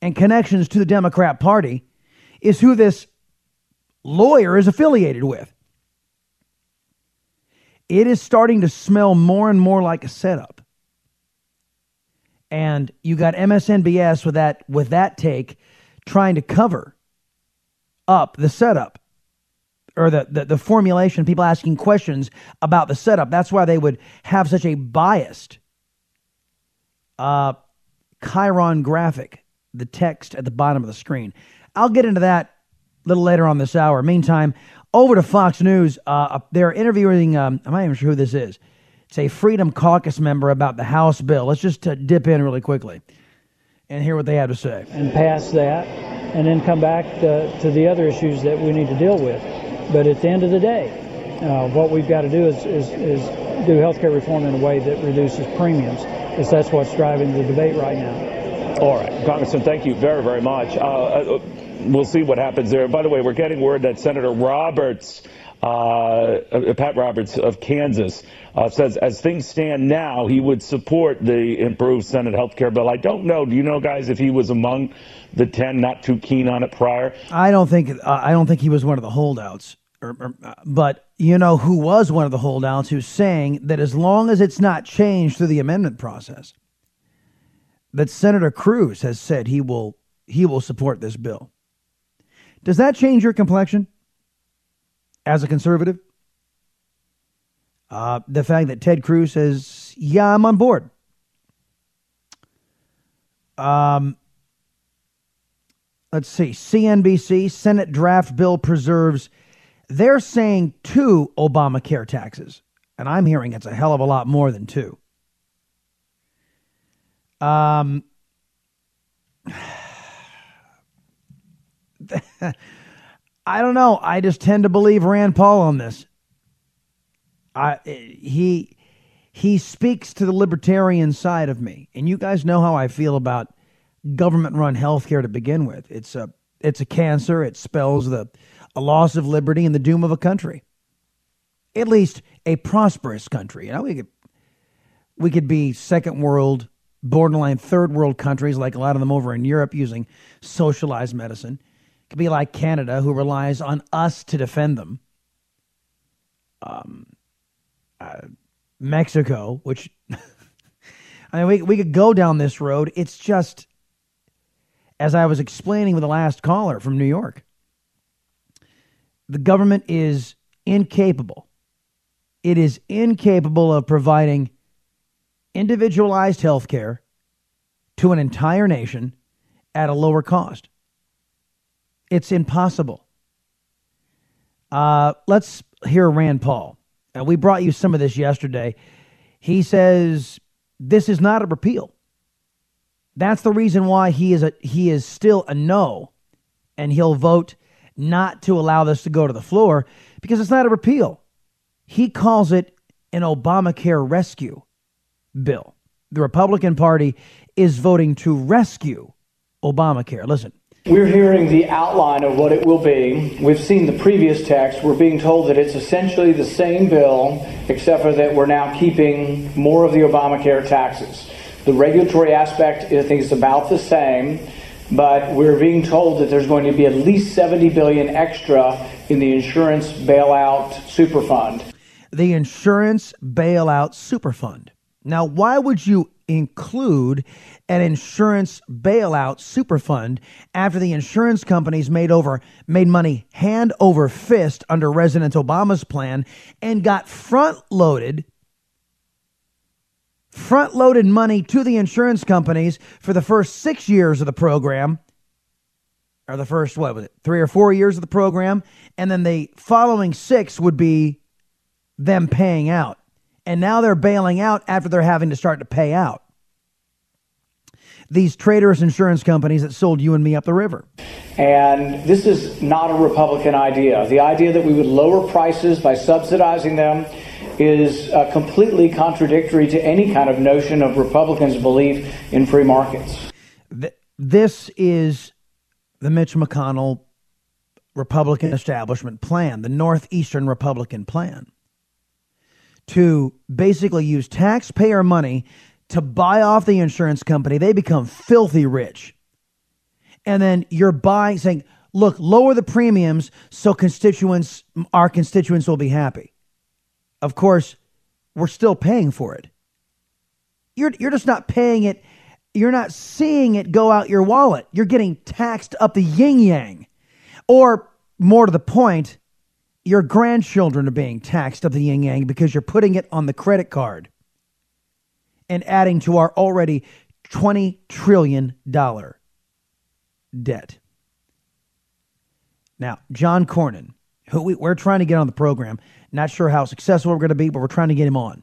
and connections to the Democrat Party is who this lawyer is affiliated with. It is starting to smell more and more like a setup. And you got MSNBS with that with that take trying to cover up the setup or the, the, the formulation, people asking questions about the setup. That's why they would have such a biased uh, Chyron graphic, the text at the bottom of the screen. I'll get into that a little later on this hour. Meantime, over to Fox News. Uh, they're interviewing, um, I'm not even sure who this is. It's a Freedom Caucus member about the House bill. Let's just uh, dip in really quickly and hear what they have to say. and pass that, and then come back to, to the other issues that we need to deal with. But at the end of the day, uh, what we've got to do is, is, is do healthcare reform in a way that reduces premiums, because that's what's driving the debate right now. All right, Congressman, thank you very, very much. Uh, uh, we'll see what happens there. By the way, we're getting word that Senator Roberts, uh, uh, Pat Roberts of Kansas, uh, says as things stand now, he would support the improved Senate health care bill. I don't know. Do you know, guys, if he was among the ten not too keen on it prior? I don't think uh, I don't think he was one of the holdouts. Or, or, uh, but you know who was one of the holdouts who's saying that as long as it's not changed through the amendment process, that Senator Cruz has said he will he will support this bill. Does that change your complexion as a conservative? Uh, the fact that Ted Cruz says, "Yeah, I'm on board." Um, let's see. CNBC Senate draft bill preserves. They're saying two Obamacare taxes, and I'm hearing it's a hell of a lot more than two. Um, I don't know. I just tend to believe Rand Paul on this. I he he speaks to the libertarian side of me, and you guys know how I feel about government-run healthcare to begin with. It's a it's a cancer. It spells the a loss of liberty and the doom of a country. At least a prosperous country. You know, we could we could be second world, borderline third world countries like a lot of them over in Europe using socialized medicine. Could be like Canada, who relies on us to defend them. Um, uh, Mexico, which I mean, we we could go down this road. It's just as I was explaining with the last caller from New York, the government is incapable. It is incapable of providing individualized health care to an entire nation at a lower cost. It's impossible. Uh, let's hear Rand Paul. And we brought you some of this yesterday. He says this is not a repeal. That's the reason why he is a he is still a no, and he'll vote not to allow this to go to the floor because it's not a repeal. He calls it an Obamacare rescue bill. The Republican Party is voting to rescue Obamacare. Listen. We're hearing the outline of what it will be. We've seen the previous text. We're being told that it's essentially the same bill, except for that we're now keeping more of the Obamacare taxes. The regulatory aspect, I think, is about the same, but we're being told that there's going to be at least 70 billion extra in the insurance bailout super fund. The insurance bailout super fund. Now, why would you include an insurance bailout super fund after the insurance companies made over made money hand over fist under President Obama's plan and got front loaded front loaded money to the insurance companies for the first 6 years of the program or the first what was it 3 or 4 years of the program and then the following 6 would be them paying out and now they're bailing out after they're having to start to pay out these traitorous insurance companies that sold you and me up the river. And this is not a Republican idea. The idea that we would lower prices by subsidizing them is uh, completely contradictory to any kind of notion of Republicans' belief in free markets. This is the Mitch McConnell Republican establishment plan, the Northeastern Republican plan, to basically use taxpayer money to buy off the insurance company. They become filthy rich. And then you're buying, saying, look, lower the premiums so constituents, our constituents will be happy. Of course, we're still paying for it. You're, you're just not paying it. You're not seeing it go out your wallet. You're getting taxed up the yin yang. Or more to the point, your grandchildren are being taxed up the yin yang because you're putting it on the credit card and adding to our already $20 trillion debt. Now, John Cornyn, who we, are trying to get on the program, not sure how successful we're going to be, but we're trying to get him on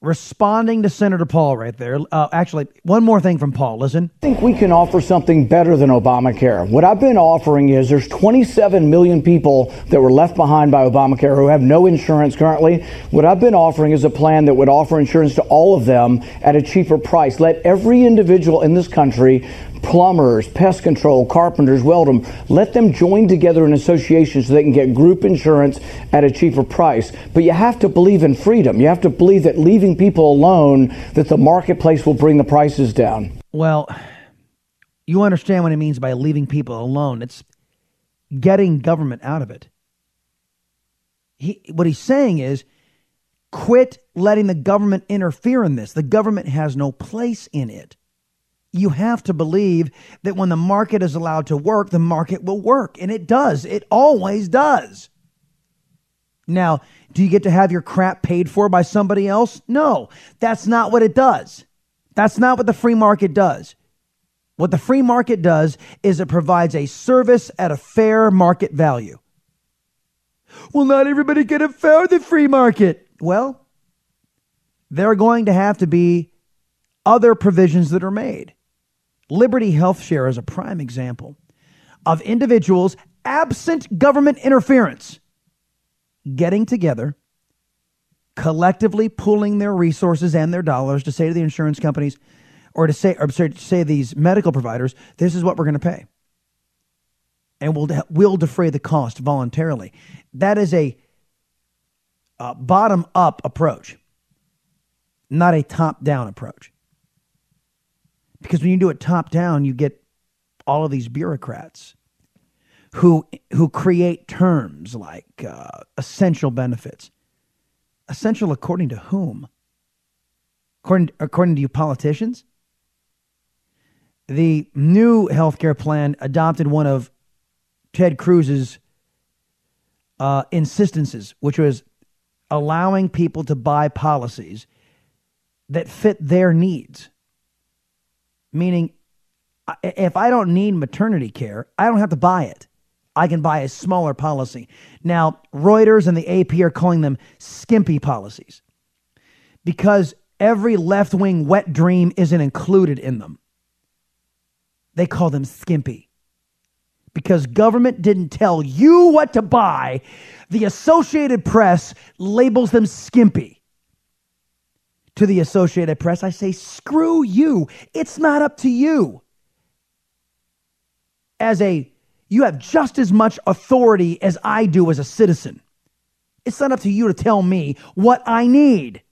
responding to Senator Paul right there. Uh, actually, one more thing from Paul. Listen. I think we can offer something better than Obamacare. What I've been offering is there's 27 million people that were left behind by Obamacare who have no insurance currently. What I've been offering is a plan that would offer insurance to all of them at a cheaper price. Let every individual in this country plumbers, pest control, carpenters, welders, let them join together in associations so they can get group insurance at a cheaper price. But you have to believe in freedom. You have to believe that leaving people alone, that the marketplace will bring the prices down. Well, you understand what he means by leaving people alone. It's getting government out of it. He, what he's saying is quit letting the government interfere in this. The government has no place in it you have to believe that when the market is allowed to work, the market will work. And it does. It always does. Now, do you get to have your crap paid for by somebody else? No, that's not what it does. That's not what the free market does. What the free market does is it provides a service at a fair market value. Well, not everybody can afford the free market. Well, there are going to have to be other provisions that are made. Liberty Health Share is a prime example of individuals absent government interference getting together, collectively pooling their resources and their dollars to say to the insurance companies or to say or sorry, to say these medical providers, this is what we're going to pay. And we'll we'll defray the cost voluntarily. That is a bottom up approach, not a top down approach. Because when you do it top down, you get all of these bureaucrats who who create terms like uh, essential benefits. Essential according to whom? According according to you politicians? The new healthcare plan adopted one of Ted Cruz's uh, insistences, which was allowing people to buy policies that fit their needs. Meaning, if I don't need maternity care, I don't have to buy it. I can buy a smaller policy. Now, Reuters and the AP are calling them skimpy policies because every left wing wet dream isn't included in them. They call them skimpy because government didn't tell you what to buy. The Associated Press labels them skimpy. To the Associated Press, I say, screw you. It's not up to you. As a, you have just as much authority as I do as a citizen. It's not up to you to tell me what I need.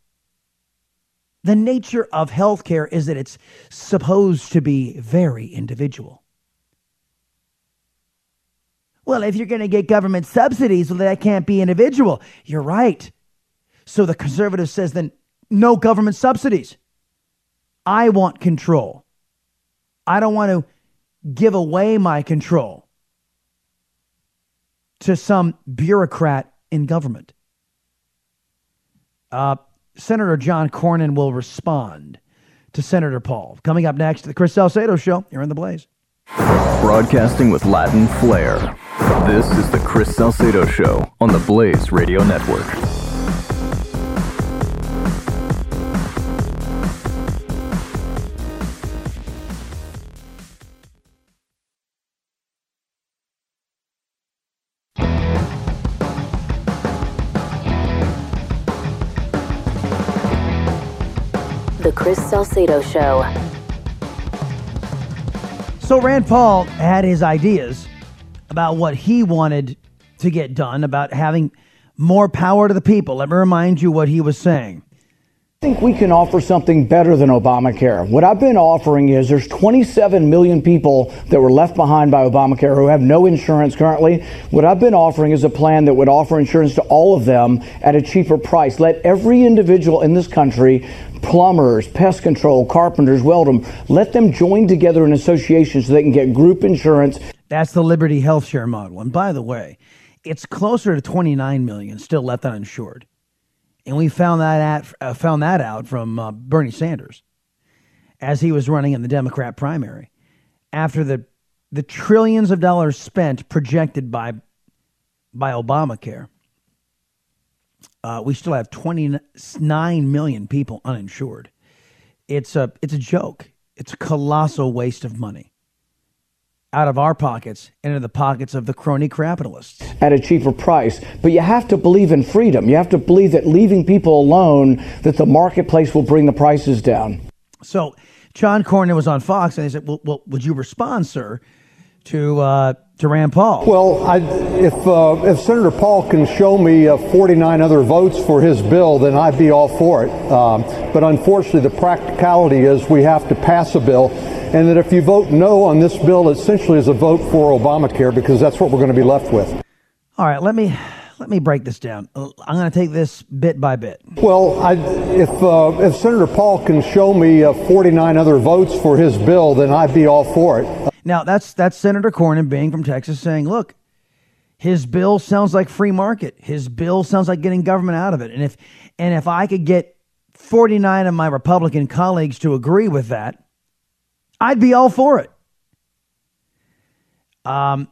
The nature of healthcare is that it's supposed to be very individual. Well, if you're going to get government subsidies, well, that can't be individual. You're right. So the conservative says then no government subsidies. I want control. I don't want to give away my control to some bureaucrat in government. Uh, Senator John Cornyn will respond to Senator Paul. Coming up next, the Chris Salcedo Show. You're in the Blaze. Broadcasting with Latin flair. This is the Chris Salcedo Show on the Blaze Radio Network. Salcedo Show. So Rand Paul had his ideas about what he wanted to get done about having more power to the people. Let me remind you what he was saying. I think we can offer something better than Obamacare. What I've been offering is there's 27 million people that were left behind by Obamacare who have no insurance currently. What I've been offering is a plan that would offer insurance to all of them at a cheaper price. Let every individual in this country plumbers, pest control, carpenters, welders, let them join together in associations so they can get group insurance. That's the Liberty Health Share model. And by the way, it's closer to 29 million still left uninsured. And we found that at, uh, found that out from uh, Bernie Sanders as he was running in the Democrat primary. After the the trillions of dollars spent projected by by Obamacare, uh, we still have 29 million people uninsured. It's a it's a joke. It's a colossal waste of money out of our pockets and into the pockets of the crony capitalists. At a cheaper price. But you have to believe in freedom. You have to believe that leaving people alone, that the marketplace will bring the prices down. So John Cornyn was on Fox and he said, well, well would you respond, sir, to uh, to Rand Paul? Well, I, if uh, if Senator Paul can show me uh, 49 other votes for his bill, then I'd be all for it. Um, but unfortunately, the practicality is we have to pass a bill, and that if you vote no on this bill, essentially is a vote for Obamacare because that's what we're going to be left with. All right, let me let me break this down. I'm going to take this bit by bit. Well, I, if uh, if Senator Paul can show me uh, 49 other votes for his bill, then I'd be all for it. Now that's that's Senator Cornyn being from Texas saying, look, his bill sounds like free market. His bill sounds like getting government out of it. And if and if I could get 49 of my Republican colleagues to agree with that, I'd be all for it. Um,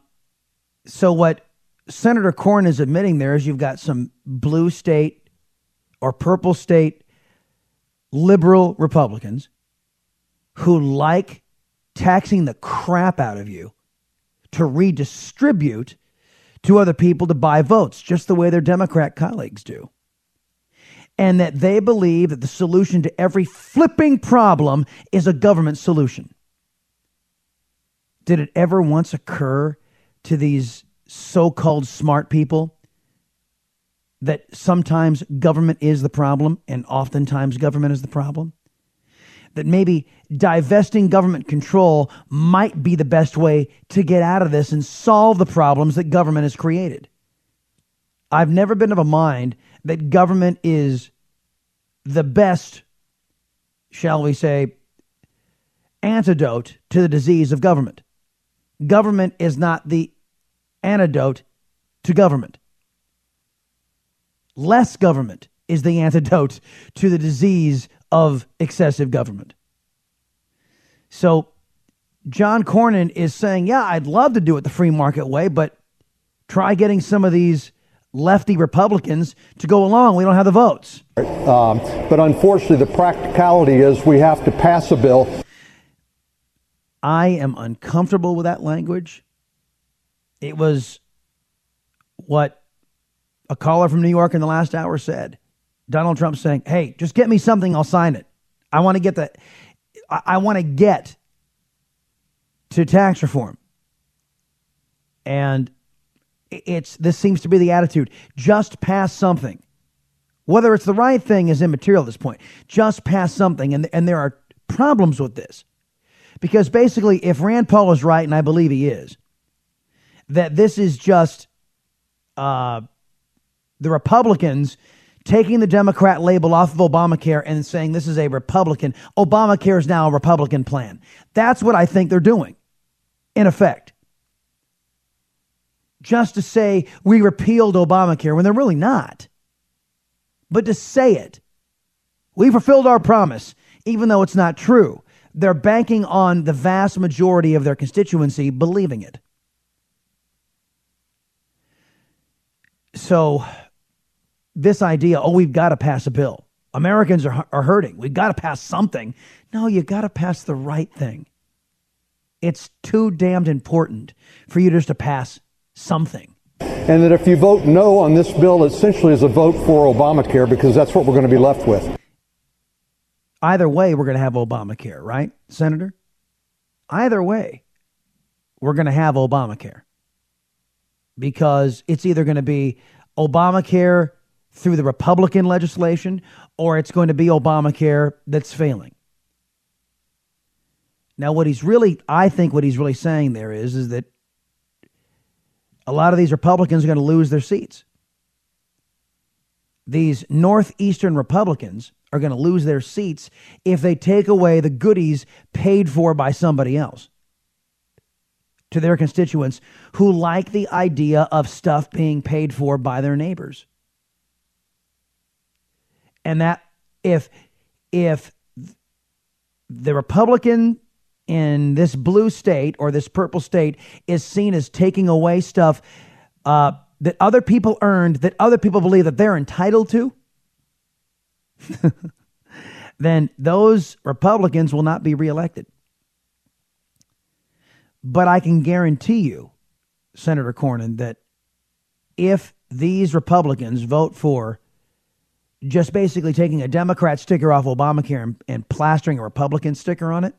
so what Senator Corn is admitting there is you've got some blue state or purple state liberal Republicans who like taxing the crap out of you to redistribute to other people to buy votes, just the way their Democrat colleagues do. And that they believe that the solution to every flipping problem is a government solution. Did it ever once occur to these so called smart people that sometimes government is the problem and oftentimes government is the problem? That maybe divesting government control might be the best way to get out of this and solve the problems that government has created. I've never been of a mind that government is the best, shall we say, antidote to the disease of government. Government is not the antidote to government. Less government is the antidote to the disease of excessive government. So, John Cornyn is saying, Yeah, I'd love to do it the free market way, but try getting some of these lefty Republicans to go along. We don't have the votes. Um, but unfortunately, the practicality is we have to pass a bill. I am uncomfortable with that language. It was what a caller from New York in the last hour said. Donald Trump saying, "Hey, just get me something, I'll sign it. I want to get the, I, I want to get to tax reform." And it's this seems to be the attitude: just pass something. Whether it's the right thing is immaterial at this point. Just pass something, and and there are problems with this, because basically, if Rand Paul is right, and I believe he is, that this is just uh, the Republicans taking the Democrat label off of Obamacare and saying this is a Republican. Obamacare is now a Republican plan. That's what I think they're doing, in effect. Just to say we repealed Obamacare when they're really not. But to say it, we fulfilled our promise, even though it's not true. They're banking on the vast majority of their constituency believing it. So, this idea, oh, we've got to pass a bill. Americans are, are hurting. We've got to pass something. No, you got to pass the right thing. It's too damned important for you just to pass something. And that if you vote no on this bill, essentially is a vote for Obamacare because that's what we're going to be left with. Either way, we're going to have Obamacare, right, Senator? Either way, we're going to have Obamacare because it's either going to be Obamacare through the Republican legislation or it's going to be Obamacare that's failing. Now, what he's really, I think what he's really saying there is, is that a lot of these Republicans are going to lose their seats. These Northeastern Republicans are going to lose their seats if they take away the goodies paid for by somebody else to their constituents who like the idea of stuff being paid for by their neighbors. And that if if the Republican in this blue state or this purple state is seen as taking away stuff uh, that other people earned, that other people believe that they're entitled to, then those Republicans will not be reelected. But I can guarantee you, Senator Cornyn, that if these Republicans vote for just basically taking a Democrat sticker off Obamacare and, and plastering a Republican sticker on it,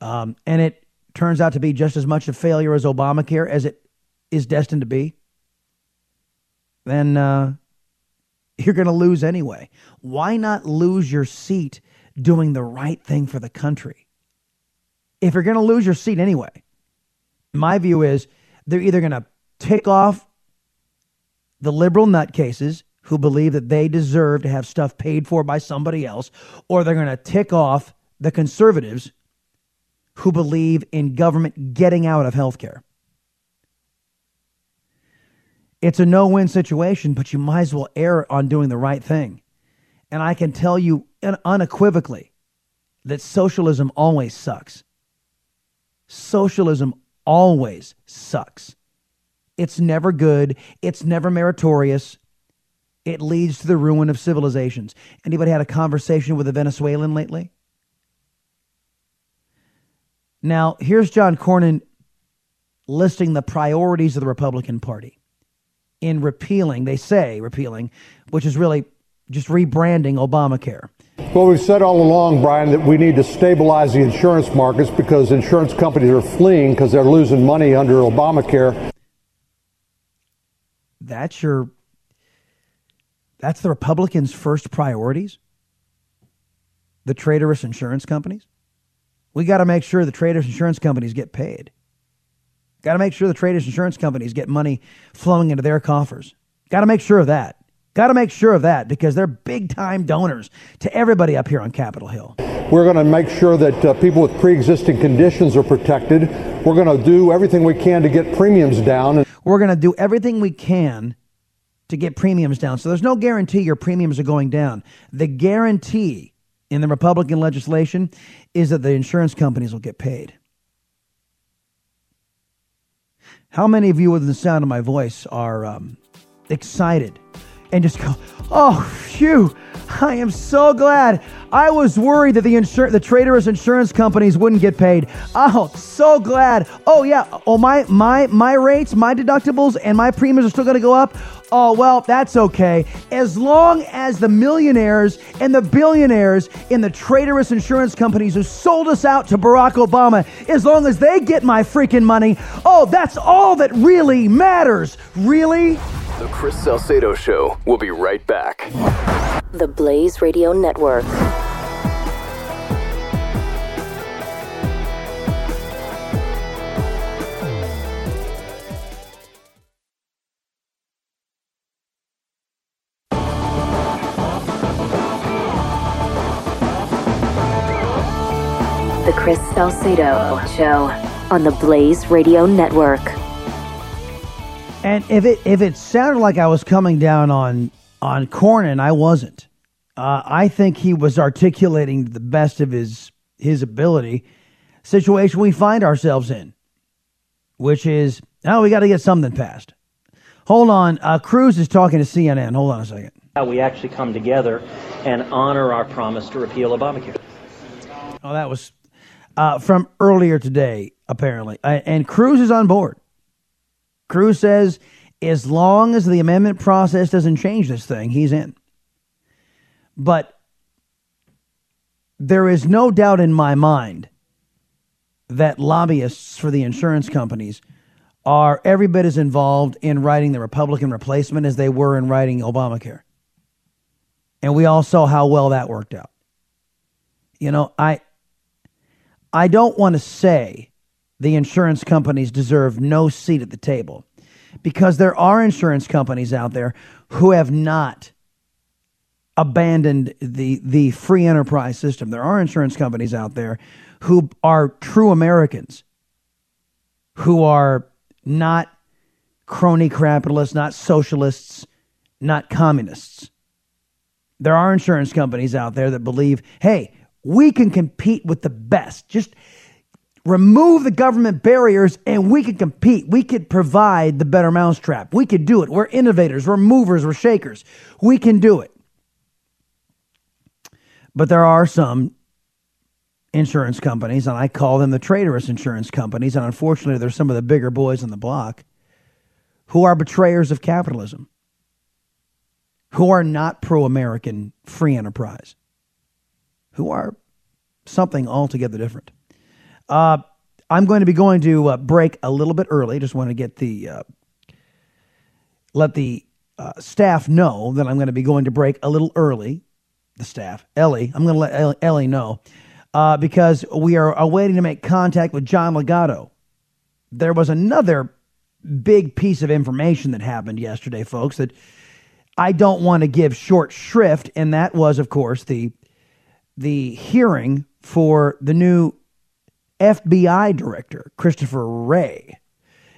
um, and it turns out to be just as much a failure as Obamacare as it is destined to be, then uh, you're going to lose anyway. Why not lose your seat doing the right thing for the country? If you're going to lose your seat anyway, my view is they're either going to tick off the liberal nutcases who believe that they deserve to have stuff paid for by somebody else, or they're going to tick off the conservatives who believe in government getting out of healthcare. It's a no win situation, but you might as well err on doing the right thing. And I can tell you unequivocally that socialism always sucks. Socialism always sucks. It's never good, it's never meritorious. It leads to the ruin of civilizations. Anybody had a conversation with a Venezuelan lately? Now, here's John Cornyn listing the priorities of the Republican Party in repealing, they say repealing, which is really just rebranding Obamacare. Well, we've said all along, Brian, that we need to stabilize the insurance markets because insurance companies are fleeing because they're losing money under Obamacare. That's your that's the Republicans' first priorities? The traitorous insurance companies? We got to make sure the traitorous insurance companies get paid. Got to make sure the traitorous insurance companies get money flowing into their coffers. Got to make sure of that. Got to make sure of that because they're big time donors to everybody up here on Capitol Hill. We're going to make sure that uh, people with pre existing conditions are protected. We're going to do everything we can to get premiums down. We're going to do everything we can to get premiums down. So there's no guarantee your premiums are going down. The guarantee in the Republican legislation is that the insurance companies will get paid. How many of you, within the sound of my voice, are um, excited and just go, "Oh, phew! I am so glad." I was worried that the insur- the traitorous insurance companies wouldn't get paid. Oh, so glad. Oh yeah. Oh my my my rates, my deductibles, and my premiums are still going to go up. Oh, well, that's okay. As long as the millionaires and the billionaires in the traitorous insurance companies who sold us out to Barack Obama, as long as they get my freaking money, oh, that's all that really matters. Really? The Chris Salcedo Show. We'll be right back. The Blaze Radio Network. Chris Salcedo Show on the Blaze Radio Network. And if it if it sounded like I was coming down on on Cornyn, I wasn't. Uh, I think he was articulating the best of his his ability. Situation we find ourselves in, which is oh, we got to get something passed. Hold on, uh, Cruz is talking to CNN. Hold on a second. How we actually come together and honor our promise to repeal Obamacare. Oh, that was uh, from earlier today, apparently. And Cruz is on board. Cruz says as long as the amendment process doesn't change this thing, he's in. But there is no doubt in my mind that lobbyists for the insurance companies are every bit as involved in writing the Republican replacement as they were in writing Obamacare. And we all saw how well that worked out. You know, I I don't want to say the insurance companies deserve no seat at the table because there are insurance companies out there who have not abandoned the the free enterprise system. There are insurance companies out there who are true Americans who are not crony capitalists, not socialists, not communists. There are insurance companies out there that believe, hey, we can compete with the best. Just remove the government barriers and we can compete. We could provide the better mousetrap. We could do it. We're innovators, we're movers, we're shakers. We can do it. But there are some insurance companies, and I call them the traitorous insurance companies, and unfortunately, they're some of the bigger boys on the block who are betrayers of capitalism, who are not pro American free enterprise, who are something altogether different. Uh, I'm going to be going to uh, break a little bit early. Just want to get the uh, let the uh, staff know that I'm going to be going to break a little early. The staff, Ellie, I'm going to let Ellie, Ellie know uh, because we are awaiting to make contact with John Ligato. There was another big piece of information that happened yesterday, folks, that I don't want to give short shrift, and that was, of course, the the hearing for the new FBI director, Christopher Wray.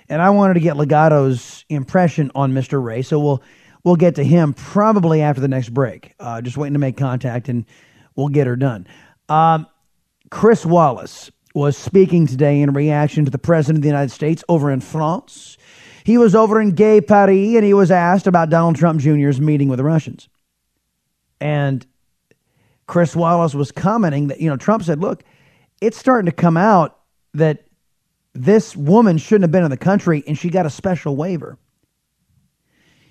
And I wanted to get Ligato's impression on Mr. Wray, so we'll we'll get to him probably after the next break. Uh, just waiting to make contact, and we'll get her done. Um, Chris Wallace was speaking today in reaction to the President of the United States over in France. He was over in Gay Paris, and he was asked about Donald Trump Jr.'s meeting with the Russians. And Chris Wallace was commenting that, you know, Trump said, look, it's starting to come out that this woman shouldn't have been in the country and she got a special waiver.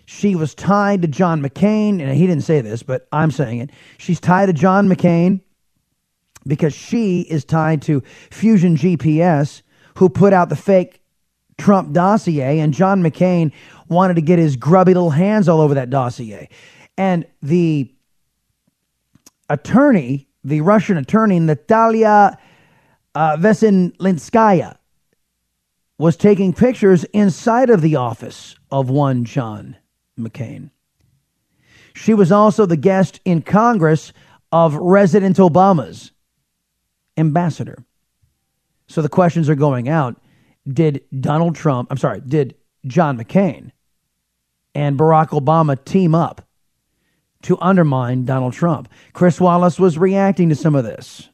She was tied to John McCain, and he didn't say this, but I'm saying it. She's tied to John McCain because she is tied to Fusion GPS, who put out the fake Trump dossier, and John McCain wanted to get his grubby little hands all over that dossier. And the attorney, the Russian attorney, Natalia uh, Veselnitskaya, was taking pictures inside of the office of one John McCain. She was also the guest in Congress of President Obama's ambassador. So the questions are going out Did Donald Trump, I'm sorry, did John McCain and Barack Obama team up to undermine Donald Trump? Chris Wallace was reacting to some of this.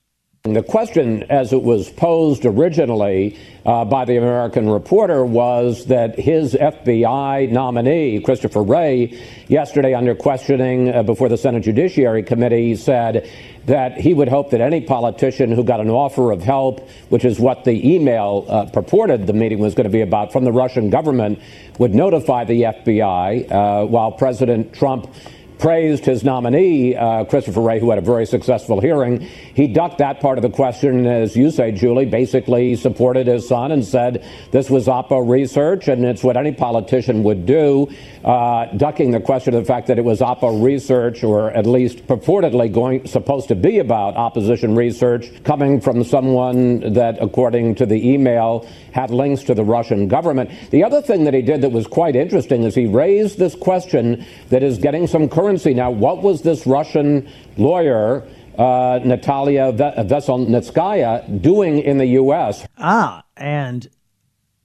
The question, as it was posed originally uh, by the American reporter, was that his FBI nominee, Christopher Wray, yesterday under questioning uh, before the Senate Judiciary Committee said that he would hope that any politician who got an offer of help, which is what the email uh, purported the meeting was going to be about from the Russian government, would notify the FBI, uh, while President Trump praised his nominee, uh, Christopher Wray, who had a very successful hearing. He ducked that part of the question, as you say, Julie, basically supported his son and said this was Oppo research and it's what any politician would do, uh, ducking the question of the fact that it was Oppo research, or at least purportedly going supposed to be about opposition research, coming from someone that, according to the email, had links to the Russian government. The other thing that he did that was quite interesting is he raised this question that is getting some currency now. What was this Russian lawyer? Uh, Natalia Veselnitskaya doing in the U.S. Ah, and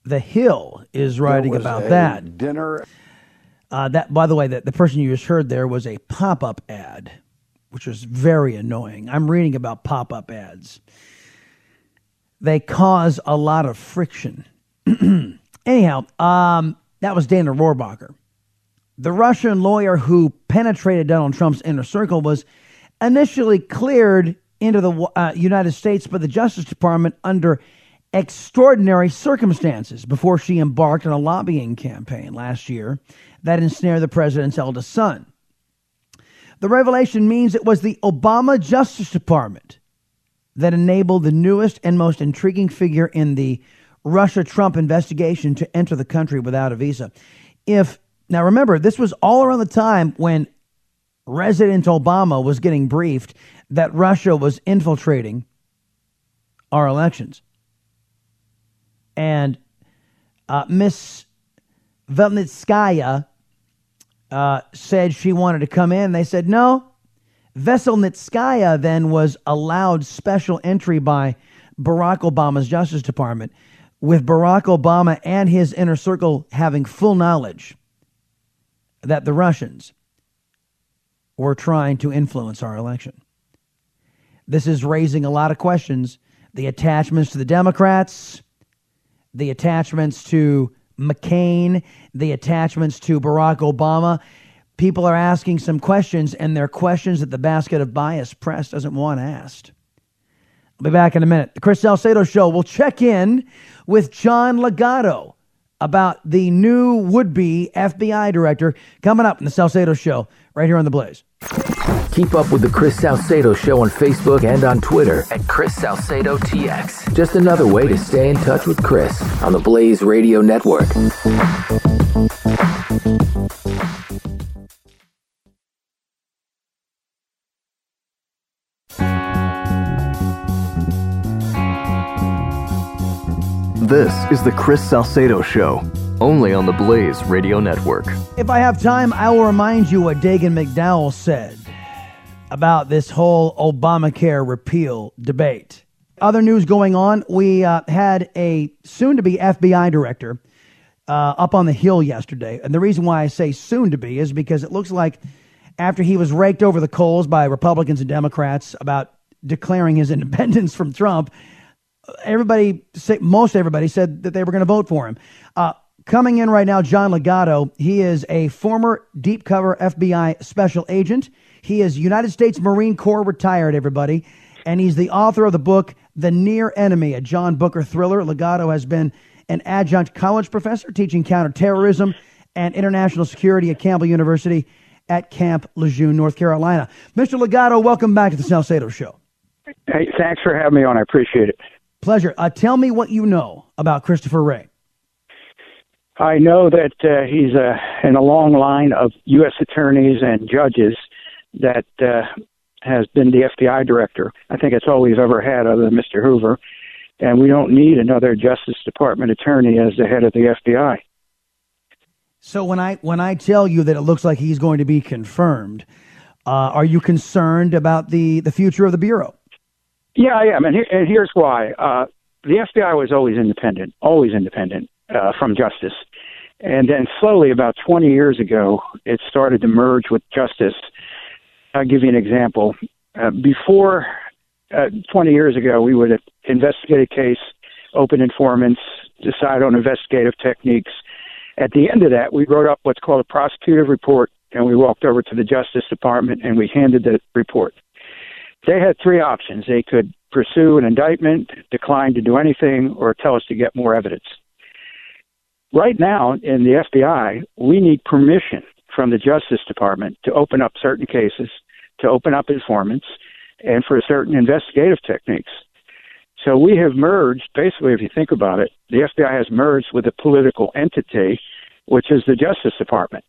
the Hill is writing about that dinner. Uh, that, by the way, that the person you just heard there was a pop-up ad, which was very annoying. I'm reading about pop-up ads. They cause a lot of friction. Anyhow, um, that was Dana Rohrabacher. The Russian lawyer who penetrated Donald Trump's inner circle was initially cleared into the uh, United States by the Justice Department under extraordinary circumstances before she embarked on a lobbying campaign last year that ensnared the president's eldest son. The revelation means it was the Obama Justice Department that enabled the newest and most intriguing figure in the Russia Trump investigation to enter the country without a visa. If now remember, this was all around the time when President Obama was getting briefed that Russia was infiltrating our elections. And uh, Miss Veselnitskaya uh, said she wanted to come in. They said no. Veselnitskaya then was allowed special entry by Barack Obama's Justice Department, with Barack Obama and his inner circle having full knowledge that the Russians were trying to influence our election. This is raising a lot of questions. The attachments to the Democrats, the attachments to McCain, the attachments to Barack Obama. People are asking some questions, and they're questions that the basket of bias press doesn't want asked. I'll be back in a minute. The Chris Salcedo Show will check in with John Ligato about the new would be FBI director coming up in the Salcedo Show right here on The Blaze. Keep up with the Chris Salcedo Show on Facebook and on Twitter at Chris Salcedo TX. Just another way to stay in touch with Chris on the Blaze Radio Network. This is the Chris Salcedo Show, only on the Blaze Radio Network. If I have time, I will remind you what Dagen McDowell said about this whole Obamacare repeal debate. Other news going on we uh, had a soon to be FBI director uh, up on the Hill yesterday. And the reason why I say soon to be is because it looks like after he was raked over the coals by Republicans and Democrats about declaring his independence from Trump, everybody, most everybody said that they were going to vote for him. Uh, coming in right now, John Ligato. He is a former deep cover FBI special agent. He is United States Marine Corps retired, everybody. And he's the author of the book, The Near Enemy, a John Booker thriller. Ligato has been an adjunct college professor teaching counterterrorism and international security at Campbell University at Camp Lejeune, North Carolina. Mr. Ligato, welcome back to the Salcedo Show. Hey, thanks for having me on. I appreciate it. Pleasure. Uh, tell me what you know about Christopher Wray. I know that uh, he's uh, in a long line of U.S. attorneys and judges that uh, has been the FBI director. I think it's all we've ever had other than Mr. Hoover. And we don't need another Justice Department attorney as the head of the FBI. So when I when I tell you that it looks like he's going to be confirmed, uh, are you concerned about the the future of the bureau? Yeah, I am, and, here, and here's why. Uh, the FBI was always independent, always independent uh, from justice, and then slowly, about 20 years ago, it started to merge with justice. I'll give you an example. Uh, before uh, 20 years ago, we would investigate a case, open informants, decide on investigative techniques. At the end of that, we wrote up what's called a prosecutive report, and we walked over to the Justice Department and we handed the report. They had three options. They could pursue an indictment, decline to do anything, or tell us to get more evidence. Right now, in the FBI, we need permission from the Justice Department to open up certain cases, to open up informants, and for certain investigative techniques. So we have merged, basically, if you think about it, the FBI has merged with a political entity, which is the Justice Department.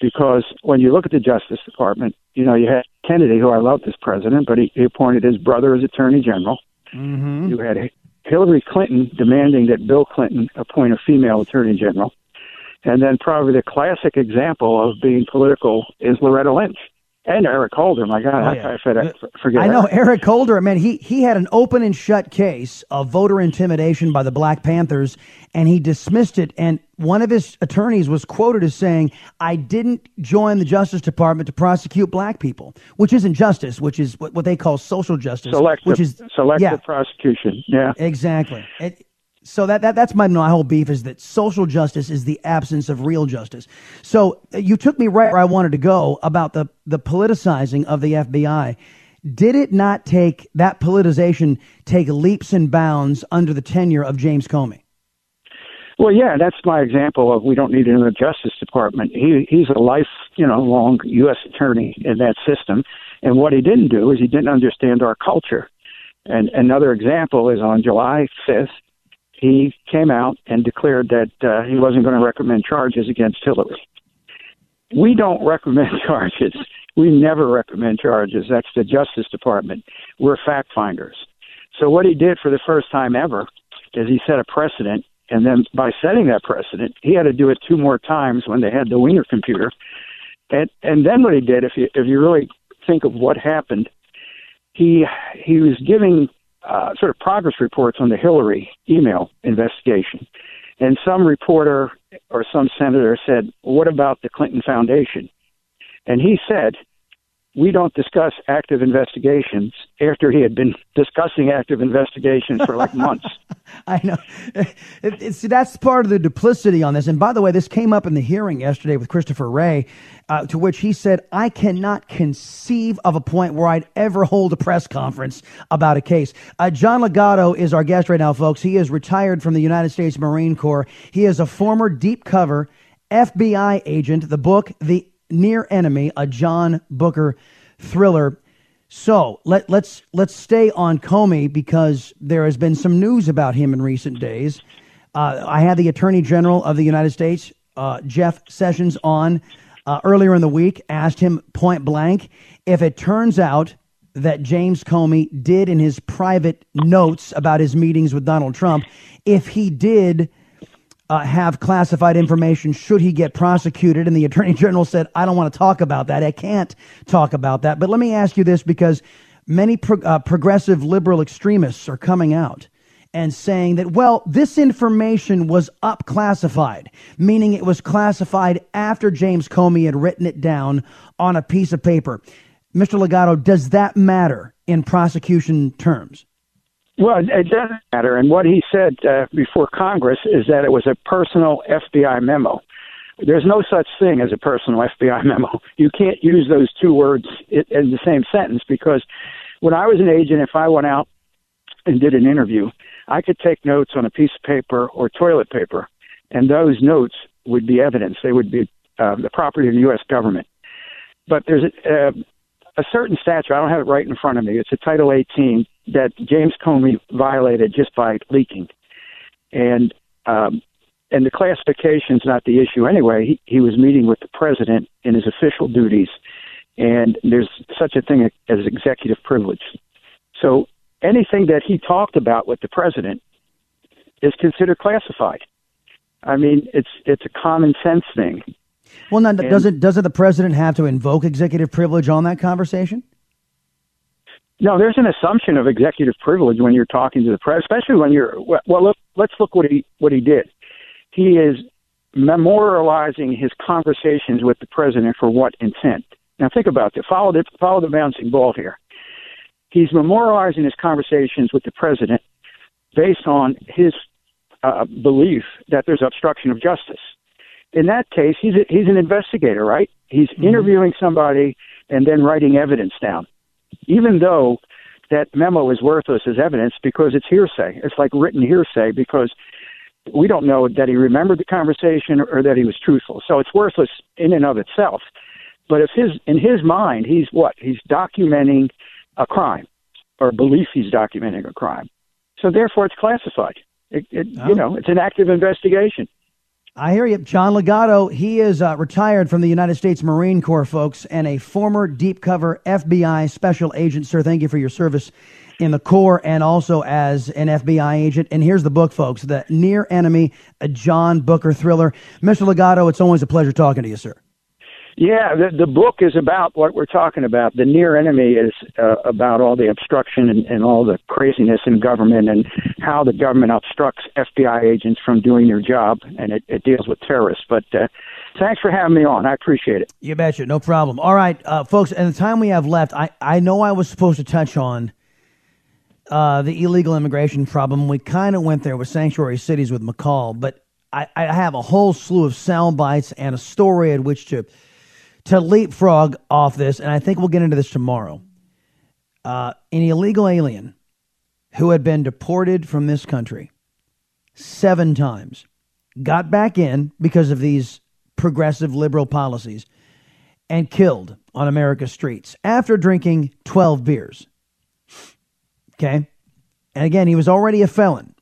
Because when you look at the Justice Department, you know, you had Kennedy, who I love this president, but he, he appointed his brother as Attorney General. Mm-hmm. You had Hillary Clinton demanding that Bill Clinton appoint a female Attorney General. And then probably the classic example of being political is Loretta Lynch and Eric Holder. My God, Oh, I, yeah. I, uh, uh, forget, forget I know Eric. Eric Holder. Man, he he had an open and shut case of voter intimidation by the Black Panthers, and he dismissed it. And one of his attorneys was quoted as saying, "I didn't join the Justice Department to prosecute black people, which isn't justice, which is what, what they call social justice, Selective, which is selective yeah, prosecution. Yeah. Exactly. It, so that, that that's my, my whole beef is that social justice is the absence of real justice. So you took me right where I wanted to go about the the politicizing of the FBI. Did it not take that politicization take leaps and bounds under the tenure of James Comey? Well, yeah, that's my example of we don't need another Justice Department. He he's a life, you know, long U.S. attorney in that system, and what he didn't do is he didn't understand our culture. And another example is on July 5th, he came out and declared that uh, he wasn't going to recommend charges against Hillary. We don't recommend charges. We never recommend charges. That's the Justice Department. We're fact finders. So what he did for the first time ever is he set a precedent, and then by setting that precedent, he had to do it two more times when they had the Wiener computer. And and then what he did, if you if you really think of what happened, he he was giving uh, sort of progress reports on the Hillary email investigation. And some reporter or some senator said, What about the Clinton Foundation? And he said, We don't discuss active investigations after he had been discussing active investigations for like months. I know. It, that's part of the duplicity on this. And by the way, this came up in the hearing yesterday with Christopher Wray, uh, to which he said, I cannot conceive of a point where I'd ever hold a press conference about a case. Uh, John Ligato is our guest right now, folks. He is retired from the United States Marine Corps. He is a former deep cover FBI agent. The book, The Near Enemy, a John Booker thriller. So let, let's let's stay on Comey because there has been some news about him in recent days. Uh, I had the Attorney General of the United States, uh, Jeff Sessions, on uh, earlier in the week. Asked him point blank if it turns out that James Comey did in his private notes about his meetings with Donald Trump, if he did uh, have classified information should he get prosecuted. And the attorney general said, I don't want to talk about that. I can't talk about that. But let me ask you this because many pro- uh, progressive liberal extremists are coming out and saying that, well, this information was up classified, meaning it was classified after James Comey had written it down on a piece of paper. Mr. Ligato, does that matter in prosecution terms? Well, it doesn't matter. And what he said uh, before Congress is that it was a personal FBI memo. There's no such thing as a personal FBI memo. You can't use those two words in the same sentence because when I was an agent, if I went out and did an interview, I could take notes on a piece of paper or toilet paper, and those notes would be evidence. They would be uh, the property of the U.S. government. But there's a, uh, a certain statute, I don't have it right in front of me, it's a Title 18 that James Comey violated just by leaking. And um, and the classification's not the issue anyway. He, he was meeting with the president in his official duties, and there's such a thing as executive privilege. So anything that he talked about with the president is considered classified. I mean, it's it's a common sense thing. Well, now, And- doesn't doesn't the president have to invoke executive privilege on that conversation? No, there's an assumption of executive privilege when you're talking to the press, especially when you're well. look, let's look what he what he did. He is memorializing his conversations with the president for what intent. Now, think about that. Follow the follow the bouncing ball here. He's memorializing his conversations with the president based on his uh, belief that there's obstruction of justice. In that case, he's a, he's an investigator, right? He's mm-hmm. interviewing somebody and then writing evidence down, even though that memo is worthless as evidence because it's hearsay. It's like written hearsay because we don't know that he remembered the conversation or that he was truthful. So it's worthless in and of itself. But if his in his mind, he's what? He's documenting a crime or belief he's documenting a crime. So therefore, it's classified. It, it, You oh. know, it's an active investigation. I hear you. John Ligato, he is uh, retired from the United States Marine Corps, folks, and a former deep cover FBI special agent. Sir, thank you for your service in the Corps and also as an FBI agent. And here's the book, folks The Near Enemy, a John Booker thriller. Mr. Ligato, it's always a pleasure talking to you, sir. Yeah, the, the book is about what we're talking about. The near enemy is uh, about all the obstruction and, and all the craziness in government and how the government obstructs FBI agents from doing their job, and it, it deals with terrorists. But uh, thanks for having me on. I appreciate it. You betcha. No problem. All right, uh, folks, and the time we have left, I, I know I was supposed to touch on uh, the illegal immigration problem. We kind of went there with sanctuary cities with McCaul, but I, I have a whole slew of sound bites and a story at which to to leapfrog off this, and I think we'll get into this tomorrow. Uh, an illegal alien who had been deported from this country seven times got back in because of these progressive liberal policies and killed on America's streets after drinking 12 beers. Okay? And again, he was already a felon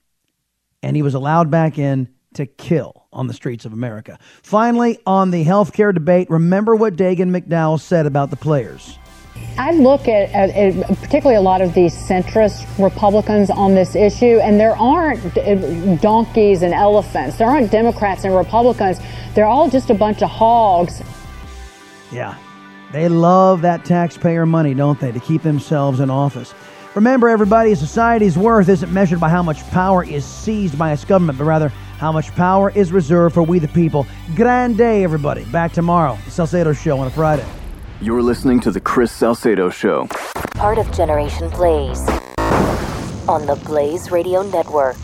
and he was allowed back in to kill on the streets of America. Finally, on the healthcare debate, remember what Dagen McDowell said about the players. I look at, at, at particularly a lot of these centrist Republicans on this issue, and there aren't uh, donkeys and elephants. There aren't Democrats and Republicans. They're all just a bunch of hogs. Yeah. They love that taxpayer money, don't they, to keep themselves in office. Remember, everybody, society's worth isn't measured by how much power is seized by its government, but rather how much power is reserved for we the people. Grand day, everybody. Back tomorrow. The Salcedo Show on a Friday. You're listening to The Chris Salcedo Show. Part of Generation Blaze on the Blaze Radio Network.